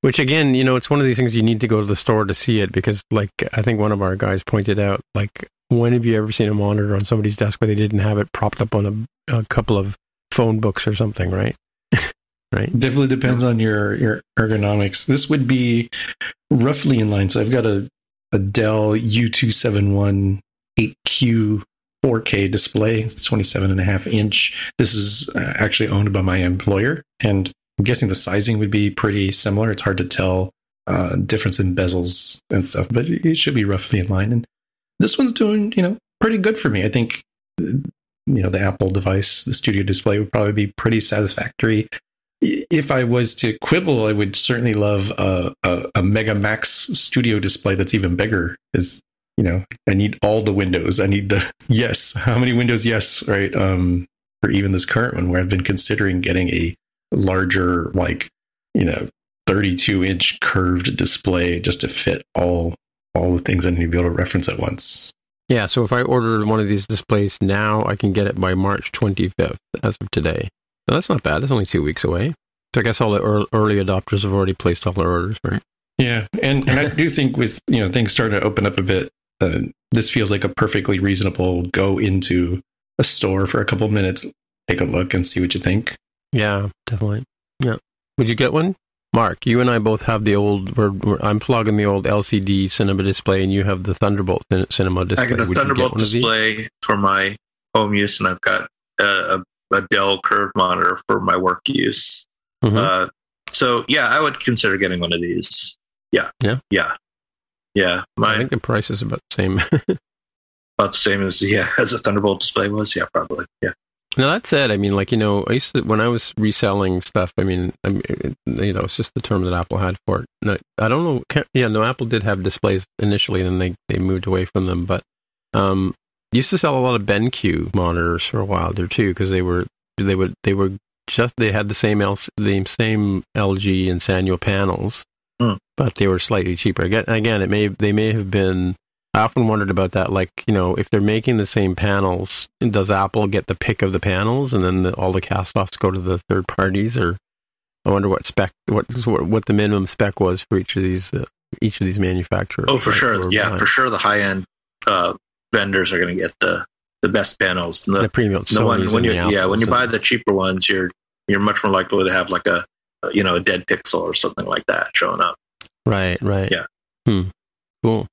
Which again, you know, it's one of these things you need to go to the store to see it because, like, I think one of our guys pointed out, like, when have you ever seen a monitor on somebody's desk where they didn't have it propped up on a, a couple of phone books or something, right? right. Definitely depends on your your ergonomics. This would be roughly in line. So I've got a a Dell U271 8Q 4K display. It's 27 and a half inch. This is uh, actually owned by my employer, and I'm guessing the sizing would be pretty similar. It's hard to tell uh, difference in bezels and stuff, but it should be roughly in line. And this one's doing, you know, pretty good for me. I think, uh, you know, the Apple device, the Studio Display, would probably be pretty satisfactory. If I was to quibble, I would certainly love a, a, a Mega Max Studio Display that's even bigger. Is you know, I need all the windows. I need the yes. How many windows? Yes, right. Um, or even this current one where I've been considering getting a larger, like you know, 32 inch curved display just to fit all all the things I need to be able to reference at once. Yeah, so if I order one of these displays now, I can get it by March 25th as of today. So that's not bad. It's only two weeks away. So I guess all the early adopters have already placed all their orders, right? Yeah, and and I do think with you know things starting to open up a bit, uh, this feels like a perfectly reasonable go into a store for a couple minutes, take a look, and see what you think. Yeah, definitely. Yeah. Would you get one? Mark, you and I both have the old. We're, we're, I'm plugging the old LCD cinema display, and you have the Thunderbolt cinema display. I got a Would Thunderbolt one of these? display for my home use, and I've got a, a, a Dell curved monitor for my work use. Mhm. Uh, so yeah, I would consider getting one of these. Yeah, Yeah. yeah, yeah. I My think the price is about the same. about the same as yeah as a Thunderbolt display was. Yeah, probably. Yeah. Now that said, I mean, like you know, I used to when I was reselling stuff. I mean, I mean, it- you know, it's just the term that Apple had for it. No, I don't know. Can't, yeah, no, Apple did have displays initially, and then they they moved away from them. But um, used to sell a lot of BenQ monitors for a while there too, because they were they would they were just they had the same L, the same LG and Sanyo panels, Hmm. but they were slightly cheaper. Again, again, it may they may have been I often wondered about that. Like, you know, if they're making the same panels, does Apple get the pick of the panels, and then the, all the cast-offs go to the third parties? Or I wonder what spec, what what the minimum spec was for each of these uh, each of these manufacturers. Oh, for right, sure. Yeah, behind. for sure. The high end uh, vendors are going to get the the best panels. And the, The premium. the one when you yeah when you buy the cheaper ones, you're you're much more likely to have like a you know a dead pixel or something like that showing up. Right, right. Yeah. Hmm. Cool.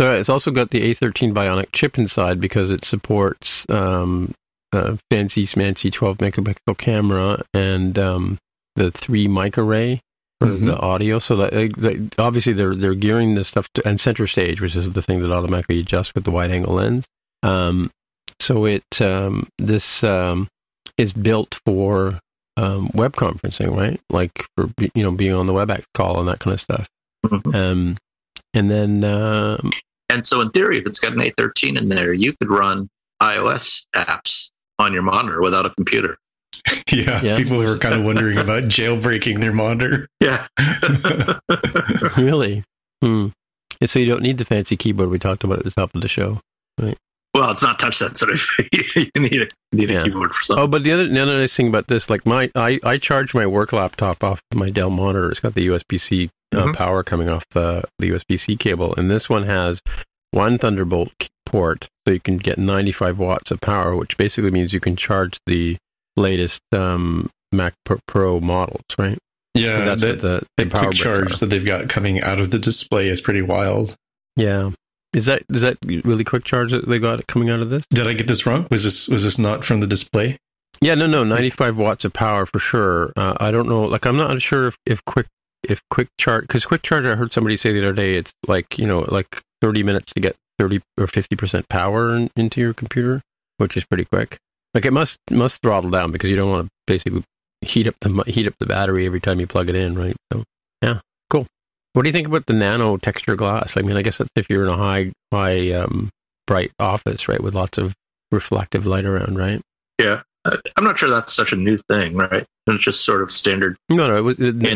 So it's also got the A13 Bionic chip inside because it supports um, a fancy smancy 12 megapixel camera and um, the three mic array for Mhm. the audio. So that they, they, obviously they're they're gearing this stuff to and center stage, which is the thing that automatically adjusts with the wide angle lens. Um, so it um, this um, is built for um, web conferencing, right? Like for you know being on the WebEx call and that kind of stuff. Mhm. Um, and then um, And so in theory, if it's got an A13 in there, you could run iOS apps on your monitor without a computer. Yeah, Yeah. people were kind of wondering about jailbreaking their monitor. Yeah. really, hmm. And so you don't need the fancy keyboard we talked about at the top of the show. well, it's not touch sensitive. you need a you need a keyboard for something. Oh, but the other the other nice thing about this, like my I I charge my work laptop off my Dell monitor. It's got the USB C uh, Mhm. power coming off the the USB C cable, and this one has one Thunderbolt port, so you can get 95 watts of power, which basically means you can charge the latest um, Mac Pro- models, right? Yeah, So that's that, the, the that quick charge are. that they've got coming out of the display is pretty wild. Yeah. Is that is that really quick charge that they got coming out of this? Did I get this wrong? Was this was this not from the display? Yeah, no, no, 95 watts of power for sure. Uh, I don't know, like I'm not sure if, if quick if quick charge because quick charge I heard somebody say the other day it's like you know like 30 minutes to get 30 or 50 percent power in, into your computer, which is pretty quick. Like it must must throttle down because you don't want to basically heat up the heat up the battery every time you plug it in, right? So yeah, cool. What do you think about the nano texture glass? I mean, I guess that's if you're in a high high um, bright office, right, with lots of reflective light around, right? Yeah. Uh, I'm not sure that's such a new thing, right? It's just sort of standard. No, no, it was it, they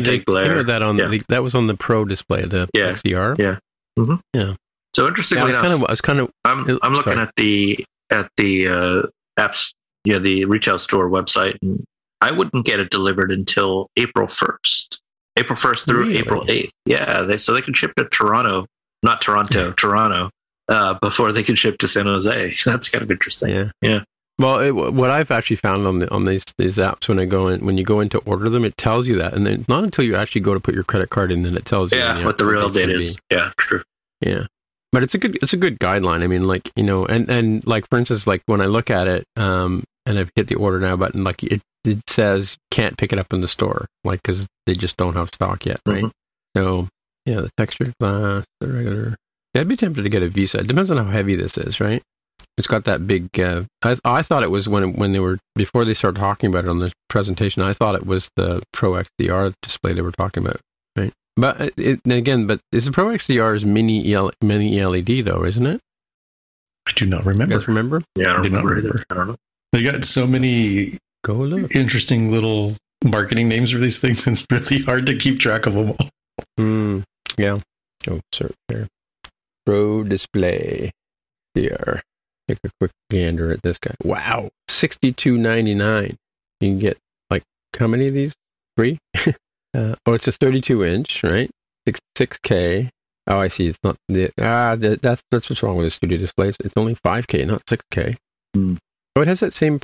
had that on Yeah. the, that was on the Pro display, the Yeah. XDR. Yeah. hmm Yeah. So Yeah, I interestingly enough, kind of, I was kind of, I'm I'm looking sorry. at the at the uh, apps, yeah, the retail store website, and I wouldn't get it delivered until April first, April first through Really? April eighth. Yeah, they so they can ship to Toronto, not Toronto, Toronto, uh, before they can ship to San Jose. That's kind of interesting. yeah, Yeah. Well, it, what I've actually found on the on these these apps when I go in when you go in to order them, it tells you that, and then not until you actually go to put your credit card in, then it tells you. Yeah, what the real date is. Yeah, true. Yeah. But it's a good it's a good guideline. I mean, like, you know, and and like for instance, like when I look at it um and I've hit the order now button, like it it says can't pick it up in the store, like cuz they just don't have stock yet, right? Mhm. So, yeah, the textured glass, the regular. Yeah, I'd be tempted to get a Visa. It depends on how heavy this is, right? It's got that big. Uh, I I thought it was when when they were before they started talking about it on the presentation. I thought it was the Pro XDR display they were talking about? But it, it, and again, but is the Pro XDR's mini EL, mini LED though, isn't it? I do not You remember. guys remember? Yeah, I don't Did not remember either. remember. I don't know. They got so many Go look. interesting little marketing names for these things. It's really hard to keep track of them all. Mm, yeah. Oh, search there. Pro display. Here. Take a quick gander at this guy. Wow, sixty-two ninety-nine. You can get like how many of these? Three. uh, oh, it's a thirty-two inch, right? Six six K. Oh, I see. It's not the ah. The, that's that's what's wrong with the studio displays. It's only five K, not six K. Hmm. Oh, it has that same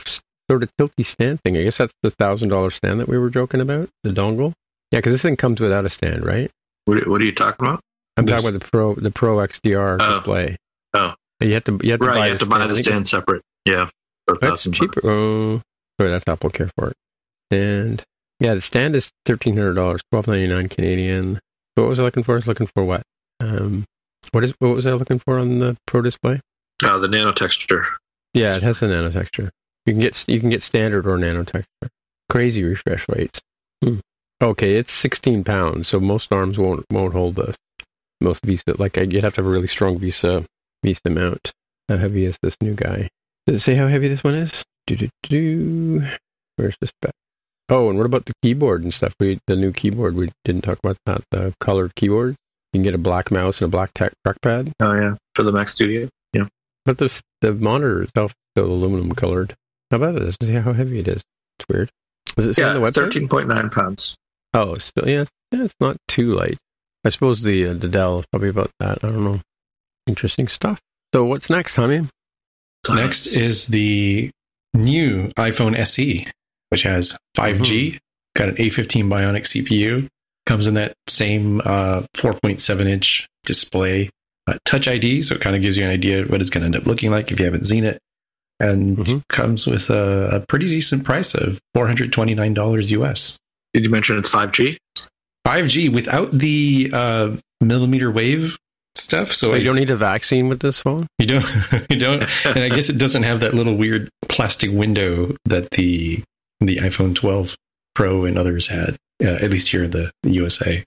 sort of tilty stand thing. I guess that's the thousand dollar stand that we were joking about. The dongle. Yeah, because this thing comes without a stand, right? What, what are you talking about? I'm This- talking about the Pro the Pro XDR Oh. display. Oh. You have to you have to Right, buy you have to buy stand. The stand separate. Yeah, That's cheaper. bucks. Oh, sorry, that's Apple Care for it. And yeah, the stand is thirteen hundred dollars, twelve ninety nine Canadian. So what was I looking for? I was looking for what? Um, what is what was I looking for on the Pro display? Oh, the nano texture. Yeah, it has a nano texture. You can get you can get standard or nano texture. Crazy refresh rates. Hmm. Okay, it's sixteen pounds, so most arms won't won't hold this. Most Visa, like you'd have to have a really strong Visa Visa mount. How heavy is this new guy? Does it say how heavy this one is? Do do do. Where's the spec? Oh, and what about the keyboard and stuff? We the new keyboard. We didn't talk about that. The colored keyboard. You can get a black mouse and a black tech trackpad. Oh yeah, for the Mac Studio. Yeah. But the the monitor itself is still aluminum colored. How about it? Doesn't how heavy it is. It's weird. Does it say Yeah, on the website? thirteen point nine pounds. Oh, still yeah, yeah. It's not too light. I suppose the uh, the Dell is probably about that. I don't know. Interesting stuff. So what's next, Tommy? Next is the new iPhone SE, which has 5G, got an A15 Bionic CPU, comes in that same uh, 4.7 inch display, uh, Touch ID, so it kind of gives you an idea of what it's going to end up looking like if you haven't seen it, and Mhm. comes with a, a pretty decent price of $429 US. Did you mention it's five G? 5G without the uh, millimeter wave stuff, so, So you I- don't need a vaccine with this phone. you don't you don't and I guess it doesn't have that little weird plastic window that the the iPhone 12 Pro and others had, uh, at least here in the USA.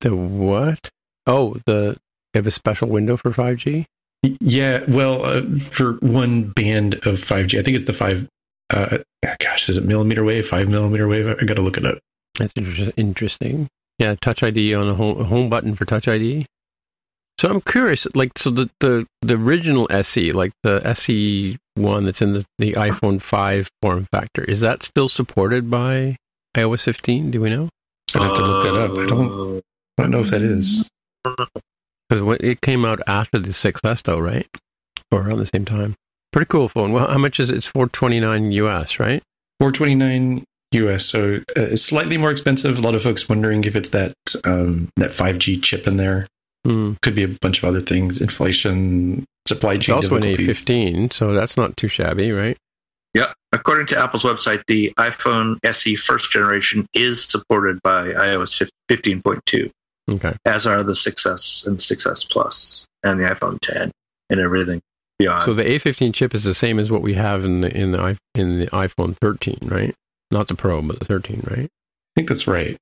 The what? Oh, the they have a special window for 5G. Yeah, well, uh, for one band of 5G, I think it's the five. Uh, gosh, is it millimeter wave? Five millimeter wave? I got to look it up. That's inter- interesting. Yeah, Touch ID on a home, a home button for Touch ID. So I'm curious, like, so the the, the original SE, like the SE one that's in the, the iPhone 5 form factor, is that still supported by iOS 15? Do we know? I'd have to look that up. I don't. I don't know if that is. Because it came out after the 6S, though, right? or around the same time. Pretty cool phone. Well, how much is it? It's four twenty nine US, right? 429 US, so uh, it's slightly more expensive. A lot of folks wondering if it's that um, that 5G chip in there. Hmm. Could be a bunch of other things, inflation, supply It's chain also an difficulties. A15, so that's not too shabby, right? Yep. According to Apple's website, the iPhone SE first generation is supported by iOS 15.2, Okay. as are the 6S and 6S Plus and the iPhone 10 and everything beyond. So the A15 chip is the same as what we have in the in the in the iPhone 13, right? Not the Pro, but the 13, right? I think that's right.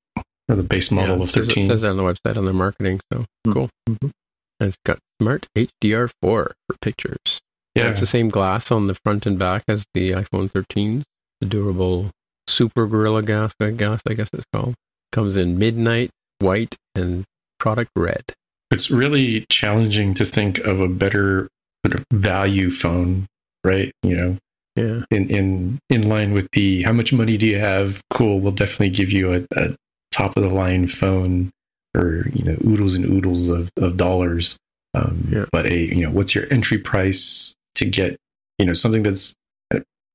Or the base model Yeah, of 13. It says that on the website on their marketing. So Hmm. cool. And it's got smart HDR4 for pictures. yeah, It's the same glass on the front and back as the iPhone 13. The durable Super Gorilla Glass, I guess, I guess it's called. Comes in midnight, white, and product red. it's really challenging to think of a better sort of value phone, right? You know, Yeah. in in in line with the how much money do you have? Cool, we'll definitely give you a, a top of the line phone or you know oodles and oodles of, of dollars. Um, Yeah. But a you know what's your entry price to get you know something that's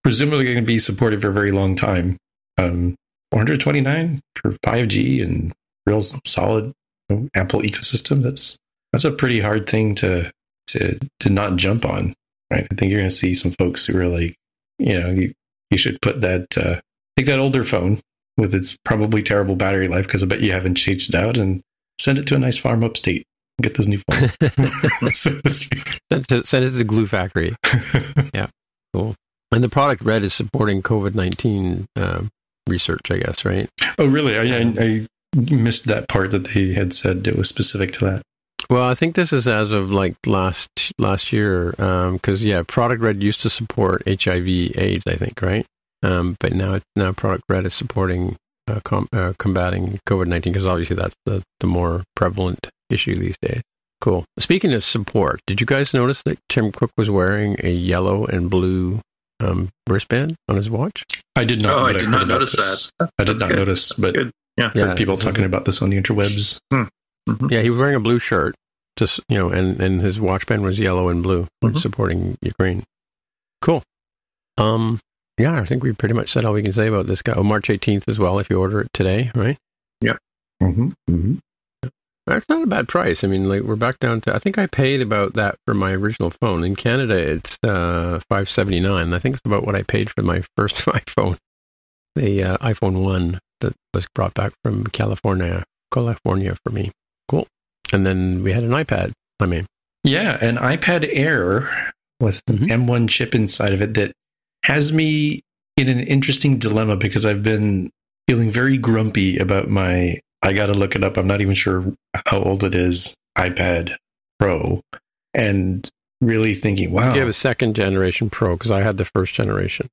presumably going to be supported for a very long time. Um, 429 for 5G and real solid you know, Apple ecosystem. That's that's a pretty hard thing to to to not jump on, right? I think you're going to see some folks who are like, you know, you, you should put that uh, take that older phone with its probably terrible battery life because I bet you haven't changed it out and send it to a nice farm upstate. and Get this new phone. So to send, it, send it to the glue factory. Yeah, cool. And the product red is supporting COVID 19 um, research, I guess, right? oh, really? I, I, I missed that part that they had said it was specific to that. Well, I think this is as of like last last year, because yeah, Product Red used to support HIV/AIDS, I think, right? Um, but now now Product Red is supporting uh, com- uh, combating COVID nineteen because obviously that's the the more prevalent issue these days. Cool. Speaking of support, did you guys notice that Tim Cook was wearing a yellow and blue um, wristband on his watch? I did not. oh, I did heard not notice this. that. I did That's not good. notice, but Good. Yeah. Yeah, heard people talking about this on the interwebs. Yeah, he was wearing a blue shirt, just you know, and and his watch band was yellow and blue, Mhm. supporting Ukraine. Cool. Um, yeah, I think we pretty much said all we can say about this guy. Oh, March eighteenth as well, if you order it today, right? Yeah. Mm-hmm. Mm-hmm. That's not a bad price. I mean, like we're back down to. I think I paid about that for my original phone. In Canada, it's uh five seventy nine. I think it's about what I paid for my first iPhone, the uh, iPhone one that was brought back from California, California for me. Cool. And then we had an iPad. I mean, Yeah, an iPad Air with an Mhm. M1 chip inside of it that has me in an interesting dilemma because I've been feeling very grumpy about my. I got to look it up. I'm not even sure how old it is. iPad Pro, and really thinking, wow. you have a second generation Pro because I had the first generation.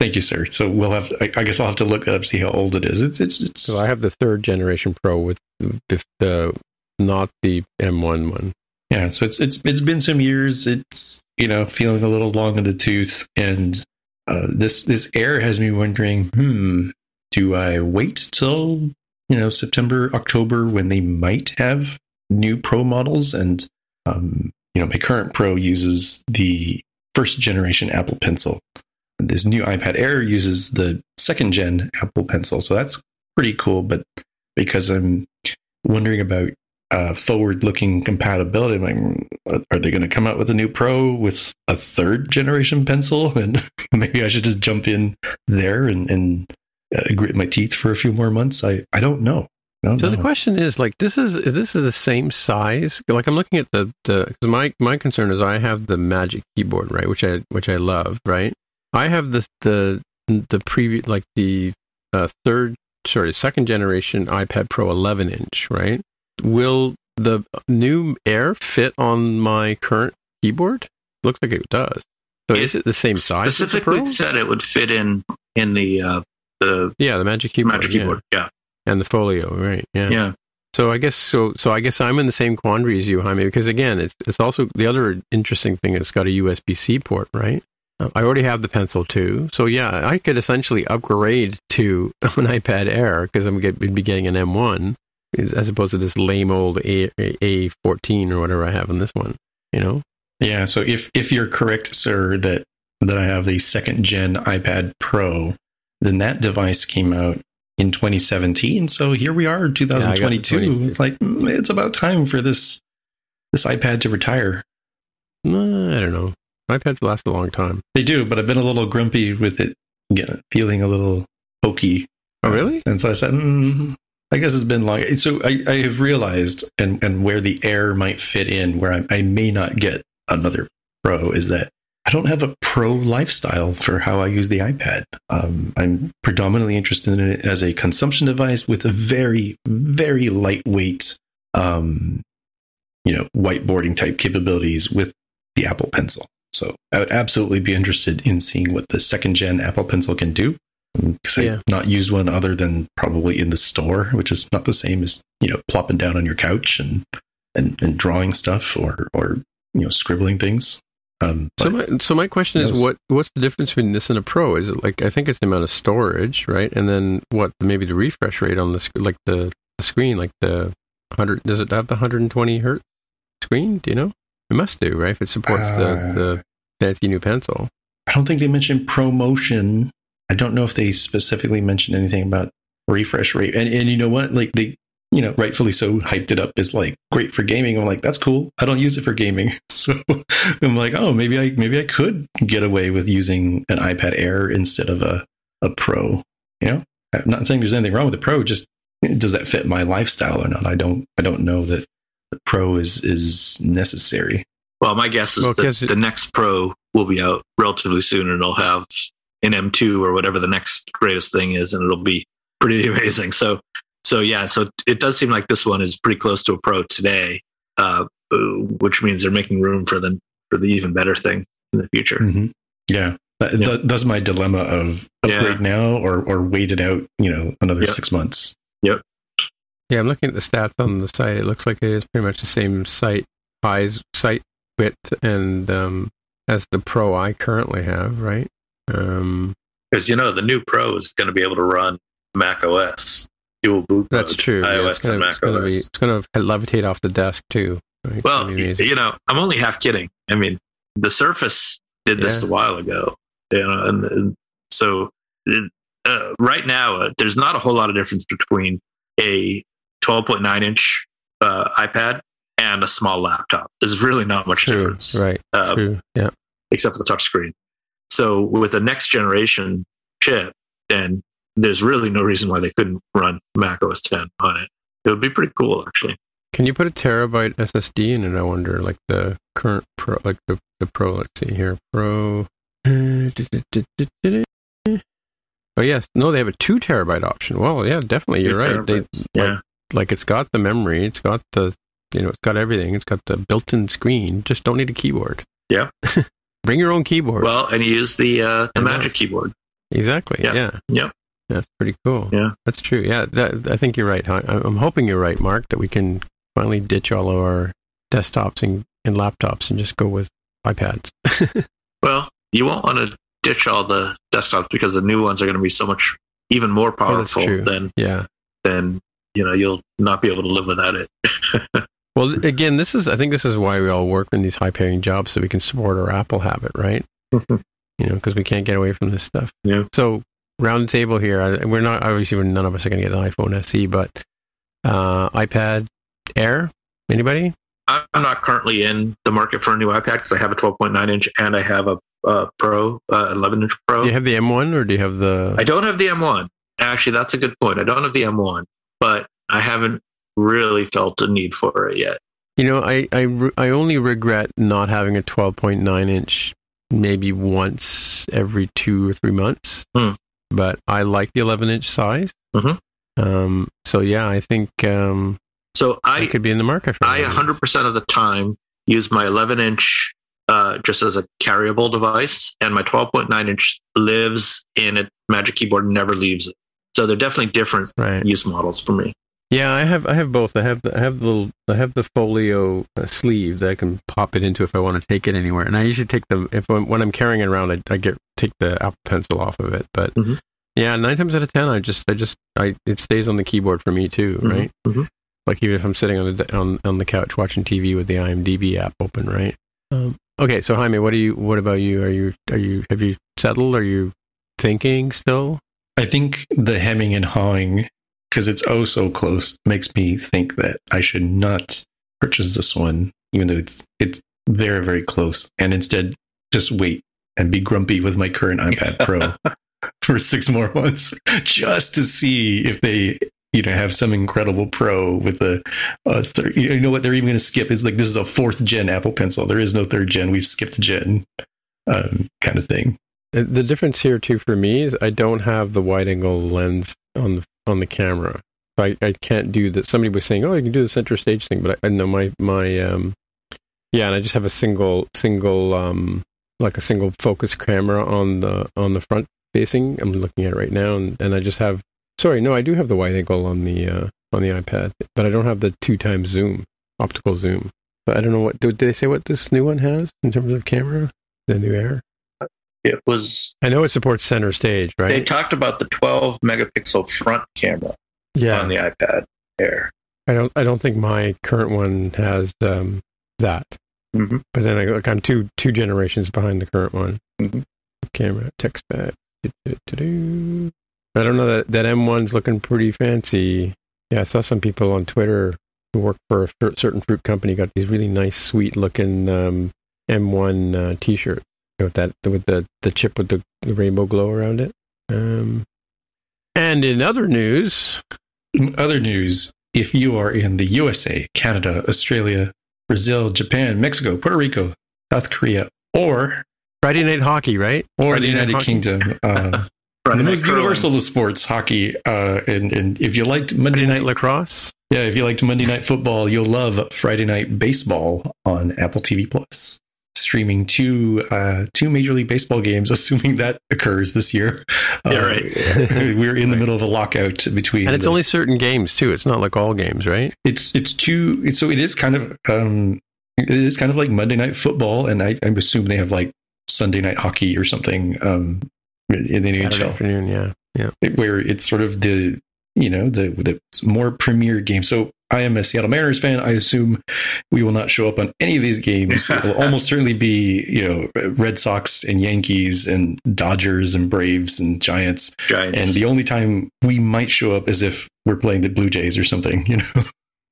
Thank you, sir. So we'll have. To, I, guess I'll have to look that up, see how old it is. It's it's it's. So I have the third generation Pro with the, the not the M1 one. Yeah, so it's it's it's been some years. It's you know feeling a little long in the tooth, and uh, this this air has me wondering. Hmm, do I wait till you know September October when they might have new Pro models? And um, you know my current Pro uses the first generation Apple Pencil. This new iPad Air uses the second gen Apple Pencil, so that's pretty cool. But because I'm wondering about uh, forward-looking compatibility. Like, are they going to come out with a new Pro with a third generation pencil? And maybe I should just jump in there and, and uh, grit my teeth for a few more months. I, I don't know. I don't So the question is, like, this is is this is the same size? Like, I'm looking at the the because my my concern is I have the Magic Keyboard, right, which I which I love, right. I have the the the previous like the uh, third sorry second generation iPad Pro 11 inch, right. Will the new Air fit on my current keyboard? Looks like it does. So is it the same size? Specifically said it would fit in in the uh, the Yeah, the Magic Keyboard. Magic. Keyboard. Yeah. and the Folio, right? Yeah. Yeah. So I guess so. So I guess I'm in the same quandary as you, Jaime, because again, it's it's also the other interesting thing. It's got a USB C port, right? Uh, I already have the Pencil too, so yeah, I could essentially upgrade to an iPad Air because I'm get, be getting an M1 as opposed to this lame old A A14 or whatever I have in this one. You know, Yeah, so if if you're correct, sir, that that I have the second gen iPad Pro, then that device came out in 2017. So here we are, 2022. 22. it's like mm, it's about time for this this iPad to retire. I don't know. iPads last a long time. They do, but I've been a little grumpy with it, yeah, feeling a little pokey. Oh, really? And so I said, mm, I guess it's been long. So I, I have realized, and, and where the Air might fit in, where I, I may not get another Pro, is that I don't have a pro lifestyle for how I use the iPad. Um, I'm predominantly interested in it as a consumption device with a very, very lightweight, um, you know, whiteboarding type capabilities with the Apple Pencil. So I would absolutely be interested in seeing what the second gen Apple Pencil can do. Because Yeah. I've not used one other than probably in the store, which is not the same as you know plopping down on your couch and and, and drawing stuff or or you know scribbling things. Um, So my, so my question is, what what's the difference between this and a Pro? Is it like I think it's the amount of storage, right? And then what? Maybe the refresh rate on the sc- like the, the screen, like the hundred. Does it have the 120 hertz screen? Do you know? It must do, right? If it supports Uh, the the fancy new pencil. I don't think they mentioned ProMotion. I don't know if they specifically mentioned anything about refresh rate. And and you know what? Like they, you know, rightfully so hyped it up as like great for gaming. I'm like, that's cool. I don't use it for gaming. So I'm like, oh, maybe I maybe I could get away with using an iPad Air instead of a a Pro. You know, I'm not saying there's anything wrong with the Pro. Just does that fit my lifestyle or not? I don't I don't know that the Pro is is necessary. Well, my guess is Well, that 'cause it- the next Pro will be out relatively soon, and it'll have an M2 or whatever the next greatest thing is, and it'll be pretty amazing. So, so yeah, so it does seem like this one is pretty close to a Pro today, uh, which means they're making room for the for the even better thing in the future. hmm Yeah. That, Yeah. that's my dilemma of Yeah. upgrade now or, or wait it out, you know, another Yep. six months. Yep. Yeah, I'm looking at the stats on the site. It looks like it is pretty much the same site size, site width, and um, as the Pro I currently have, right? Um, Because you know the new Pro is going to be able to run Mac OS dual boot that's mode, true. yeah, iOS it's gonna, and it's Mac gonna be, it's gonna levitate off the desk too. It's Well, gonna be y- amazing. you know, I'm only half kidding. I mean, the Surface did this Yeah. a while ago, you know, and, and so uh, right now uh, there's not a whole lot of difference between a 12.9 inch uh, iPad and a small laptop. There's really not much true, difference, right? uh, true. Yeah. except for the touchscreen. So with the next generation chip, then there's really no reason why they couldn't run Mac OS 10 on it. It would be pretty cool, actually. Can you put a terabyte SSD in it? I wonder, like the current Pro, like the the Pro. Let's see here, Pro. Oh yes, no, they have a two terabyte option. Well, yeah, definitely, you're Two right. They, yeah. like, like it's got the memory, it's got the, you know, it's got everything. It's got the built-in screen. Just don't need a keyboard. Yeah. Bring your own keyboard. Well, and you use the uh, the. Magic Keyboard. exactly. yeah, Yeah. yeah. That's pretty cool. Yeah. That's true. Yeah. That, I think you're right. I, I'm hoping you're right, Mark, that we can finally ditch all of our desktops and, and laptops and just go with iPads. Well, you won't want to ditch all the desktops because the new ones are going to be so much even more Oh, powerful true. than yeah. than you know you'll not be able to live without it. Well, again, this is I think this is why we all work in these high-paying jobs so we can support our Apple habit, right? you know, because we can't get away from this stuff. Yeah. So round table here. I, we're not obviously we're- none of us are going to get an iPhone SE, but uh, iPad Air. Anybody? I'm not currently in the market for a new iPad because I have a 12.9 inch and I have a, uh Pro, uh, 11 inch Pro. Do you have the M1 or do you have the? I don't have the M1. Actually, that's a good point. I don't have the M1, but I haven't really felt a need for it yet. You know, I, I, I only regret not having a 12.9 inch maybe once every two or three months. Hmm. But I like the 11 inch size. Mhm. Um, so yeah, I think um, So I I could be in the market for I one of these. 100% of the time use my 11 inch uh, just as a carryable device, and my 12.9 inch lives in a Magic Keyboard, never leaves it. So they're definitely different Right. use models for me. Yeah, I have I have both. I have the I have the I have the folio uh, sleeve that I can pop it into if I want to take it anywhere. And I usually take the if I'm, when I'm carrying it around, I, I get take the Apple Pencil off of it. But Mhm. yeah, nine times out of ten, I just I just I it stays on the keyboard for me too, Mhm, right? mhm. Like even if I'm sitting on the on on the couch watching TV with the IMDb app open, right? Um, okay, so Jaime, what do you? What about you? Are you? Are you? Have you settled? Are you thinking still? I think the hemming and hawing, because it's oh so close, makes me think that I should not purchase this one, even though it's it's very very close, and instead just wait and be grumpy with my current iPad Pro for six more months just to see if they you know have some incredible pro with a, a third, you know what they're even going to skip is like this is a fourth gen Apple Pencil. There is no third gen. We've skipped gen, um, kind of thing. Uh, The difference here too for me is I don't have the wide angle lens on the on the camera. I, I can't do that. Somebody was saying, "Oh, you can do the center stage thing," but I, know my my um, yeah, and I just have a single single um like a single focus camera on the on the front facing. I'm looking at it right now, and, and I just have sorry, no, I do have the wide angle on the uh, on the iPad, but I don't have the two times zoom optical zoom. But I don't know what did they say what this new one has in terms of camera, the new Air. It was. I know it supports center stage, right? They talked about the 12 megapixel front camera yeah, on the iPad Air. I don't. I don't think my current one has um, that. Mhm. But then I look, I'm two two generations behind the current one. Mhm. Camera text back. I don't know that that M1's looking pretty fancy. Yeah, I saw some people on Twitter who work for a certain fruit company got these really nice, sweet looking um, M1 uh, T-shirts with that with the the chip with the, the rainbow glow around it. Um, and in other news, In other news, if you are in the USA, Canada, Australia, Brazil, Japan, Mexico, Puerto Rico, South Korea, or Friday Night Hockey, right? or Friday the United Hockey? Kingdom, uh, the most universal of sports, hockey. Uh, and, and if you liked Monday Friday night, Night Lacrosse. yeah, if you liked Monday night football, you'll love Friday night baseball on Apple TV Plus. Streaming two uh, two Major League Baseball games, assuming that occurs this year. Yeah, Uh, right. we're in the middle of a lockout between, And it's the- only certain games too. It's not like all games, right? it's it's two so it is kind of um it is kind of like monday night football and i, I assume they have like sunday night hockey or something um in the Saturday nhl afternoon, yeah, yeah. where it's sort of the you know the the more premier game so i am a seattle mariners fan i assume we will not show up on any of these games it will almost certainly be you know red sox and yankees and dodgers and braves and giants Giants. and the only time we might show up is if we're playing the Blue Jays or something, you know,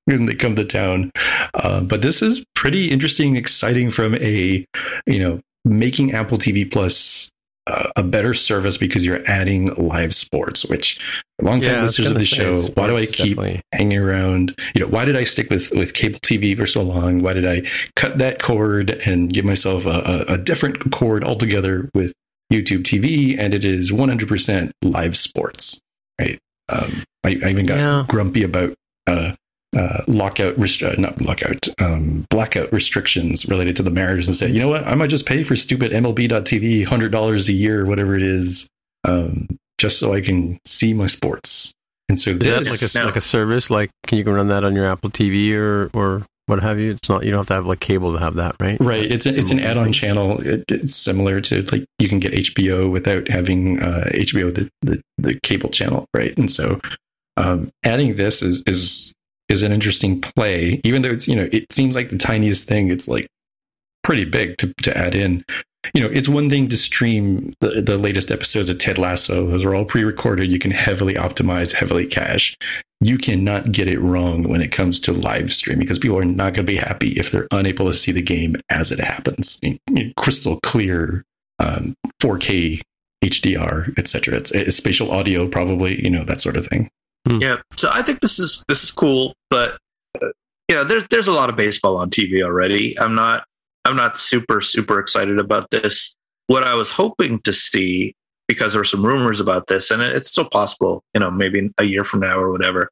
when they come to town. Uh, but this is pretty interesting, exciting from a, you know, making Apple TV Plus a better service because you're adding live sports, which longtime Yeah, listeners of the show, why do I keep definitely. hanging around? You know, why did I stick with with cable TV for so long? Why did I cut that cord and give myself a, a, a different cord altogether with YouTube TV? And it is 100% live sports, right? Um, I, I even got Yeah. grumpy about uh, uh, lockout, rest- uh, not lockout, um, blackout restrictions related to the Mariners and say, you know what? I might just pay for stupid MLB.TV, $100 a year, whatever it is, um, just so I can see my sports. And so Is that like a No. like a service? Like, can you go run that on your Apple TV or or what have you? It's not. You don't have to have like cable to have that, right? Right. It's a, it's an add-on channel. It, it's similar to like you can get HBO without having uh, HBO the, the the cable channel, right? And so um, adding this is is is an interesting play, even though it's you know it seems like the tiniest thing. It's like pretty big to to add in. You know, it's one thing to stream the, the latest episodes of Ted Lasso; those are all pre-recorded. You can heavily optimize, heavily cache. You cannot get it wrong when it comes to live streaming because people are not going to be happy if they're unable to see the game as it happens. Crystal clear, um, 4K HDR, etc. It's, it's spatial audio, probably, you know, that sort of thing. Yeah, so I think this is this is cool, but uh, you know, there's there's a lot of baseball on TV already. I'm not I'm not super super excited about this. What I was hoping to see, because there were some rumors about this, and it's still possible, you know, maybe a year from now or whatever,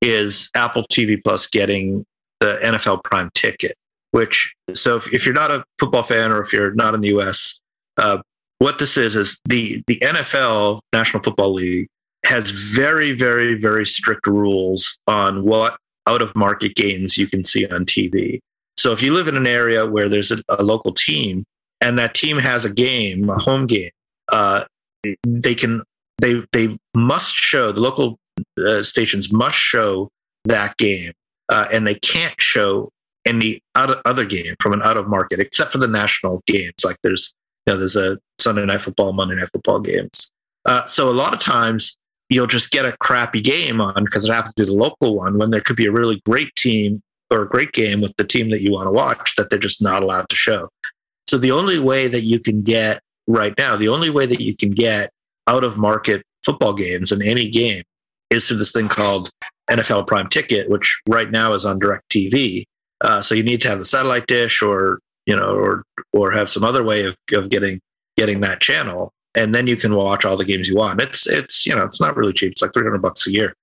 is Apple TV Plus getting the NFL Prime ticket. Which so if, if you're not a football fan or if you're not in the U.S., uh, what this is is the the NFL National Football League has very, very, very strict rules on what out of market games you can see on TV. So if you live in an area where there's a, a local team and that team has a game, a home game, uh, they can they they must show the local uh, stations must show that game, uh, and they can't show any other game from an out of market, except for the national games. Like there's you know there's a Sunday night football, Monday night football games. Uh, so a lot of times you'll just get a crappy game on because it happens to be the local one when there could be a really great team or a great game with the team that you want to watch that they're just not allowed to show. So the only way that you can get right now, the only way that you can get out of market football games in any game is through this thing called NFL Prime Ticket, which right now is on Direct TV. Uh, so you need to have the satellite dish or you know or or have some other way of, of getting getting that channel and then you can watch all the games you want. It's it's you know it's not really cheap. It's like 300 bucks a year.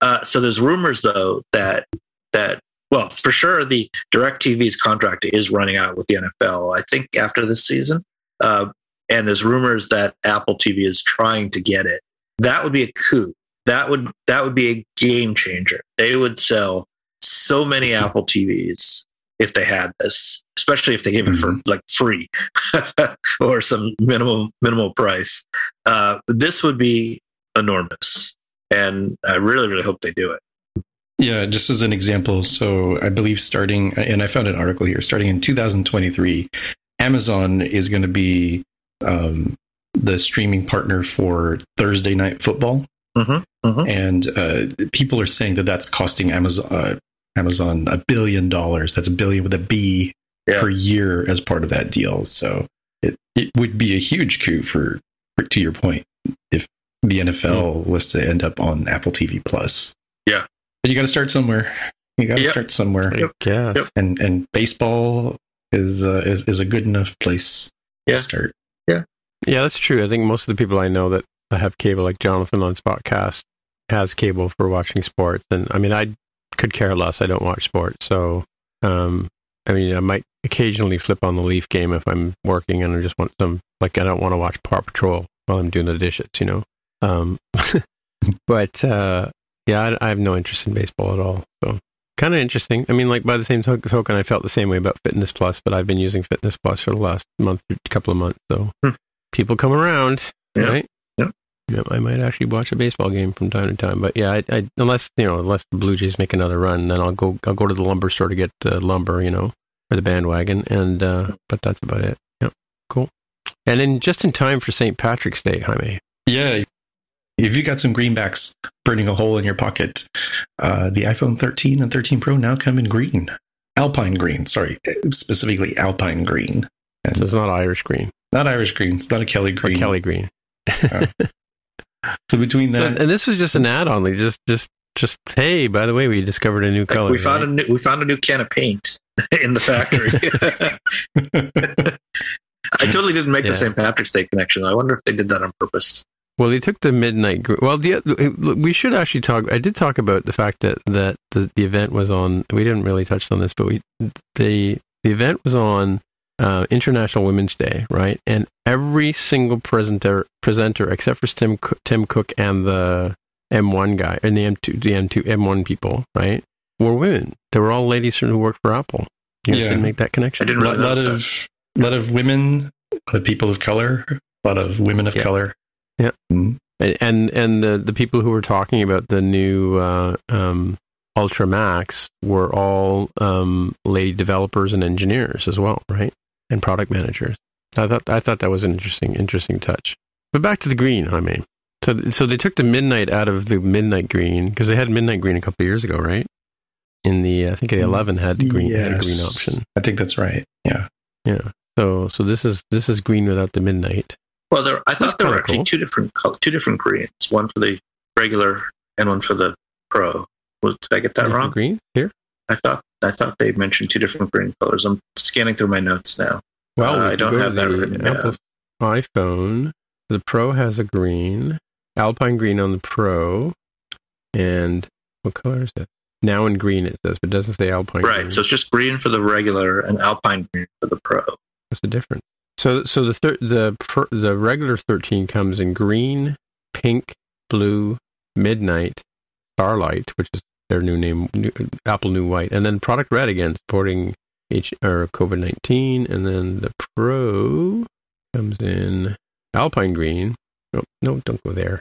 Uh, so there's rumors though that that well for sure the direct tv's contract is running out with the nfl i think after this season. Uh, and there's rumors that apple tv is trying to get it. That would be a coup. That would that would be a game changer. They would sell so many apple tvs if they had this, especially if they gave it for like free or some minimal minimal price. Uh, this would be enormous, and I really really hope they do it. Yeah, just as an example, so I believe starting, and I found an article here, starting in 2023, Amazon is going to be um, the streaming partner for Thursday Night Football. Mm-hmm, mm-hmm. And uh, people are saying that that's costing Amazon, uh, Amazon a billion dollars. That's a billion with a B Yeah. per year as part of that deal. So it, it would be a huge coup for, for to your point, if the NFL was to end up on Apple TV Plus. Yeah. But you got to start somewhere. You got to Yep. start somewhere. Yep. Yeah. Yep. And and baseball is uh, is is a good enough place Yeah. to start. Yeah, yeah, that's true. I think most of the people I know that have cable, like Jonathan on Spotcast, has cable for watching sports. And I mean, I could care less. I don't watch sports. So, um, I mean, I might occasionally flip on the Leaf game if I'm working and I just want some, like, I don't want to watch Paw Patrol while I'm doing the dishes, you know? Um, but, uh, yeah, I, I have no interest in baseball at all. So, kind of interesting. I mean, like, by the same token, I felt the same way about Fitness Plus, but I've been using Fitness Plus for the last month, couple of months. So, Hmm. people come around, Yeah. right? Yeah. Yeah, I might actually watch a baseball game from time to time, but yeah, I, I unless you know, unless the Blue Jays make another run, then I'll go. I'll go to the lumber store to get uh, lumber, you know, or the bandwagon, and uh, but that's about it. Yep, cool. And then just in time for St. Patrick's Day, Jaime. Yeah. If you got some greenbacks burning a hole in your pocket, uh, the iPhone 13 and 13 Pro now come in green. Alpine green, sorry, specifically Alpine green. And So it's not Irish green not Irish green. It's not a Kelly or green. Kelly green. So between So, that, and this was just an add-on. Like just, just, just hey, by the way, we discovered a new Like, color. we found right? a new, we found a new can of paint in the factory. I totally didn't make Yeah. the St. Patrick's Day connection. I wonder if they did that on purpose. Well, they took the midnight. gr- Well, the uh, we should actually talk. I did talk about the fact that that the, the event was on. We didn't really touch on this, but we the the event was on uh, International Women's Day, right? And every single presenter presenter except for Tim Cook, Tim Cook and the M1 guy and the M2 the M2 M1 people, right, were women. They were all ladies who worked for Apple. You Yeah. didn't make that connection. I connection. didn't a lot, lot notice of lot of women, a lot of people of color, a lot of women of Yeah. color. Yeah. Mm. And and, and the, the people who were talking about the new uh, um, Ultra Max were all um, lady developers and engineers as well, right? And product managers. I thought I thought that was an interesting interesting touch. But back to the green, I mean. So so they took the midnight out of the midnight green because they had midnight green a couple of years ago, right? In the I think the mm, 11 had the green had a green option. I think that's right. Yeah. Yeah. So so this is this is green without the midnight. Well, there, I thought there were actually cool. two different two different greens, one for the regular and one for the pro. Was, did I get that Different wrong? Green here. I thought I thought they mentioned two different green colors. I'm scanning through my notes now. Well, Uh, we I don't have that written down. Apple iPhone. The Pro has a green, Alpine green on the Pro, and what color is it? Now in green it says, but it doesn't say Alpine. Right, green. so it's just green for the regular and alpine green for the pro. what's the difference? So, so the thir- the pr- the regular 13 comes in green, pink, blue, midnight, starlight, which is their new name, new, Apple New White, and then product red again, supporting H or COVID 19, and then the Pro comes in Alpine green. No, no, don't go there.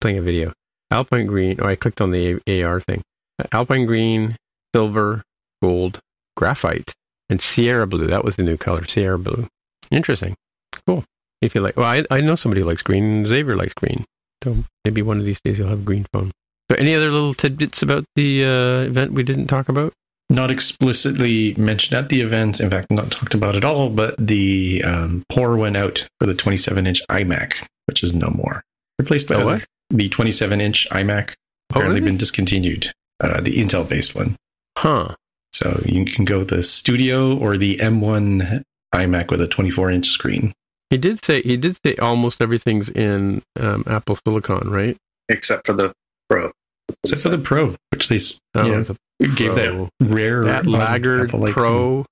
Playing a video. Alpine green. Oh, I clicked on the AR thing. Alpine green, silver, gold, graphite and Sierra blue. That was the new color, Sierra blue. Interesting. Cool. If you like, well, I, I know somebody who likes green. Xavier likes green. So maybe one of these days you'll have a green phone. So any other little tidbits about the uh, event we didn't talk about? Not explicitly mentioned at the event, in fact, not talked about at all, but the um, pour went out for the 27 inch iMac, which is no more. Replaced by The other- what? the 27 inch iMac, Oh, apparently really? been discontinued, uh, the Intel based one. Huh. So you can go the Studio or the M1 iMac with a 24 inch screen. He did say he did say almost everything's in um, Apple Silicon, right? except for the Pro. Except for the Pro, which they Oh, you know, the gave Pro. that rare that um, laggard Apple-like Pro.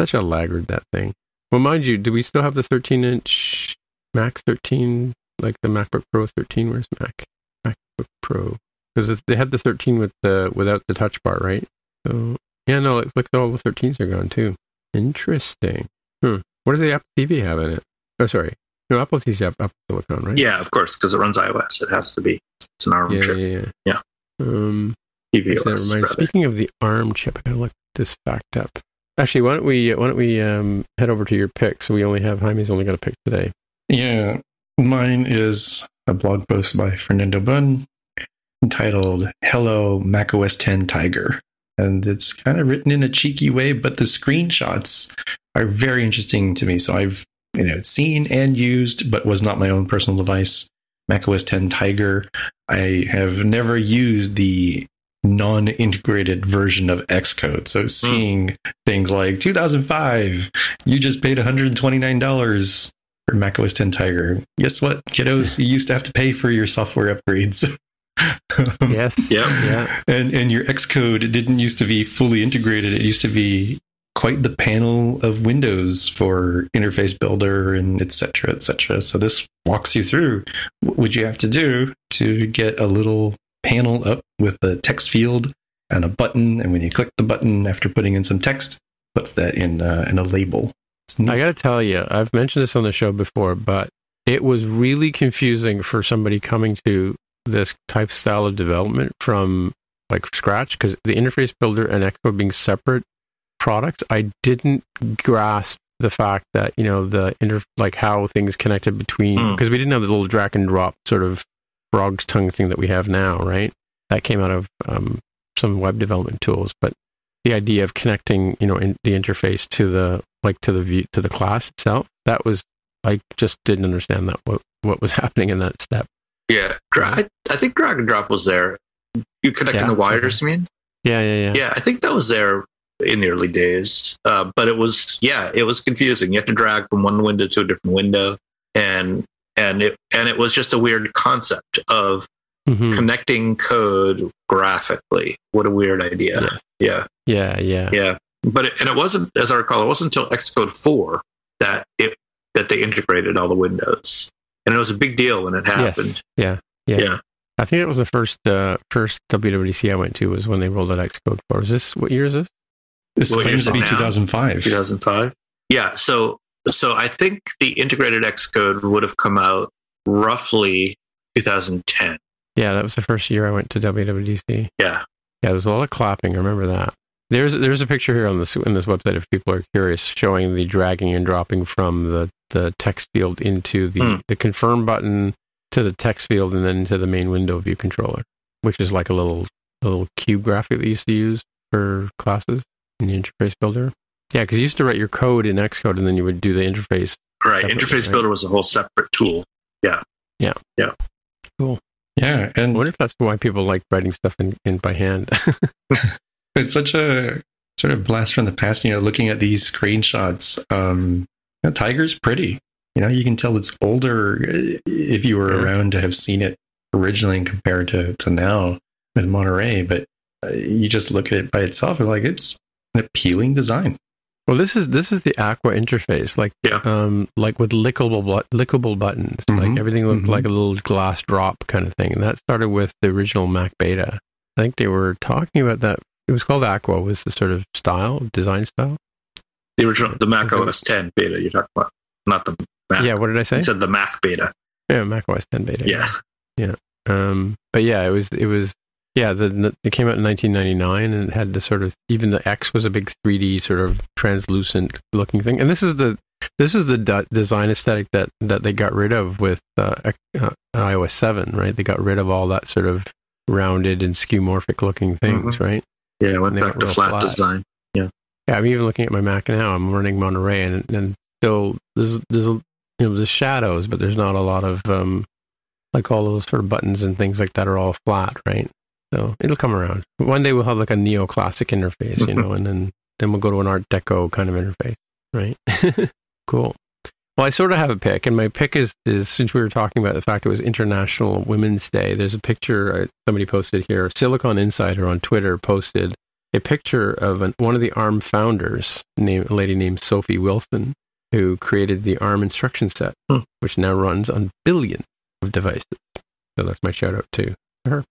Such a laggard that thing. Well, mind you, do we still have the 13 inch Mac 13, like the MacBook Pro 13? Where's Mac MacBook Pro? Because they had the 13 with the without the Touch Bar, right? So yeah, no, it looks like all the 13s are gone too. Interesting. Hmm. What does the Apple TV have in it? Oh, sorry. No, Apple TV's have Apple Silicon, right? Yeah, of course, because it runs iOS. It has to be. It's an ARM yeah, chip. yeah, yeah. Yeah. Um, TVOS, that reminds, speaking of the ARM chip, I gotta look this fact up. Actually, why don't we why don't we um, head over to your picks? We only have Jaime's only got a pick today. Yeah, mine is a blog post by Fernando Bunn entitled "Hello macOS 10 Tiger," and it's kind of written in a cheeky way, but the screenshots are very interesting to me. So I've you know seen and used, but was not my own personal device. macOS 10 Tiger. I have never used the non-integrated version of Xcode. So hmm. seeing things like 2005, you just paid $129 for macOS 10 Tiger. Guess what, kiddos? You used to have to pay for your software upgrades. Yes. Yep. Yeah. and and your Xcode didn't used to be fully integrated. It used to be quite the panel of windows for interface builder and et cetera, et cetera. So this walks you through what would you have to do to get a little panel up with a text field and a button. And when you click the button after putting in some text, puts that in uh, in a label. I got to tell you, I've mentioned this on the show before, but it was really confusing for somebody coming to this type style of development from like scratch because the interface builder and Xcode being separate products, I didn't grasp the fact that you know the inter like how things connected between Mm. because we didn't have the little drag and drop sort of frog's tongue thing that we have now, right? That came out of um, some web development tools, but the idea of connecting you know in the interface to the like to the view to the class itself that was i just didn't understand that what what was happening in that step Yeah. I, I think drag and drop was there. You connecting Yeah, the wires, you mean? yeah yeah yeah Yeah, I think that was there in the early days. Uh, but it was, yeah, it was confusing. You had to drag from one window to a different window, and and it and it was just a weird concept of Mhm. connecting code graphically. What a weird idea. Yes. Yeah, yeah yeah yeah. But it, and it wasn't, as I recall, it wasn't until Xcode four that it that they integrated all the windows, and it was a big deal when it happened. yeah yeah Yeah. i think it was the first uh first wwdc i went to was when they rolled out xcode 4 is this what year is this This What claims to be now? 2005. 2005. Yeah. So so I think the integrated Xcode would have come out roughly 2010. yeah that was the first year i went to wwdc Yeah. yeah there was a lot of clapping i remember that there's there's a picture here on this in this website if people are curious showing the dragging and dropping from the the text field into the Hmm. the confirm button to the text field and then to the main window view controller which is like a little a little cube graphic that you used to use for classes in the interface builder yeah because you used to write your code in xcode and then you would do the interface Right. Interface right? Builder was a whole separate tool. Yeah, Yeah. Yeah. Cool. Yeah. and wonder if that's why people like writing stuff in, in by hand it's such a sort of blast from the past. You know, looking at these screenshots, um, you know, Tiger's pretty. You know, you can tell it's older uh, if you were Yeah. around to have seen it originally and compared to, to now with Monterey. But uh, you just look at it by itself and like it's an appealing design. Well, this is this is the Aqua interface, like Yeah. um, like with lickable bu- lickable buttons. Like Mhm, everything looked mhm. like a little glass drop kind of thing, and that started with the original Mac Beta. I think they were talking about that. It was called Aqua. Was the sort of style design style? The original, the Mac it- OS 10 beta you're talking about, not the Mac. Yeah. What did I say? You said the Mac beta. Yeah, Mac OS 10 Beta. Yeah, yeah. Um, but yeah, it was it was Yeah, the, the, it came out in 1999, and it had the sort of even the X was a big 3D sort of translucent looking thing. And this is the this is the de- design aesthetic that that they got rid of with uh, uh, iOS 7, right? They got rid of all that sort of rounded and skeuomorphic looking things, Mhm. right? Yeah, it went back went to flat, flat. design. Yeah, yeah. I'm even looking at my Mac now. I'm running Monterey, and and still there's there's a, you know there's shadows, but there's not a lot of um like all those sort of buttons and things like that are all flat, right? So it'll come around. One day we'll have like a neoclassic interface, you know, and then then we'll go to an Art Deco kind of interface, right? cool. Well, I sort of have a pick, and my pick is is since we were talking about the fact it was International Women's Day. There's a picture uh, somebody posted here. Silicon Insider on Twitter posted a picture of an, one of the ARM founders, named, a lady named Sophie Wilson, who created the ARM instruction set, Hmm. which now runs on billions of devices. So that's my shout out to her.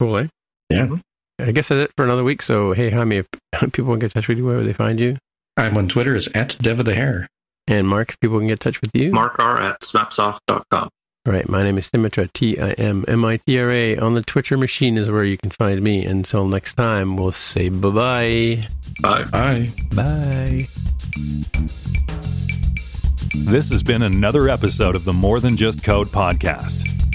Cool, eh? Yeah. Mm-hmm. I guess that's it for another week. So, hey, Jaime, if people want to get in touch with you, where would they find you? I'm on Twitter as at Dev of the Hair. And Mark, if people can get in touch with you. Mark R at smapsoft.com. All right, my name is Tim Mitra, T I M M I T R A. On the Twitcher machine is where you can find me. Until next time, we'll say bye bye. Bye. Bye. Bye. This has been another episode of the More Than Just Code podcast.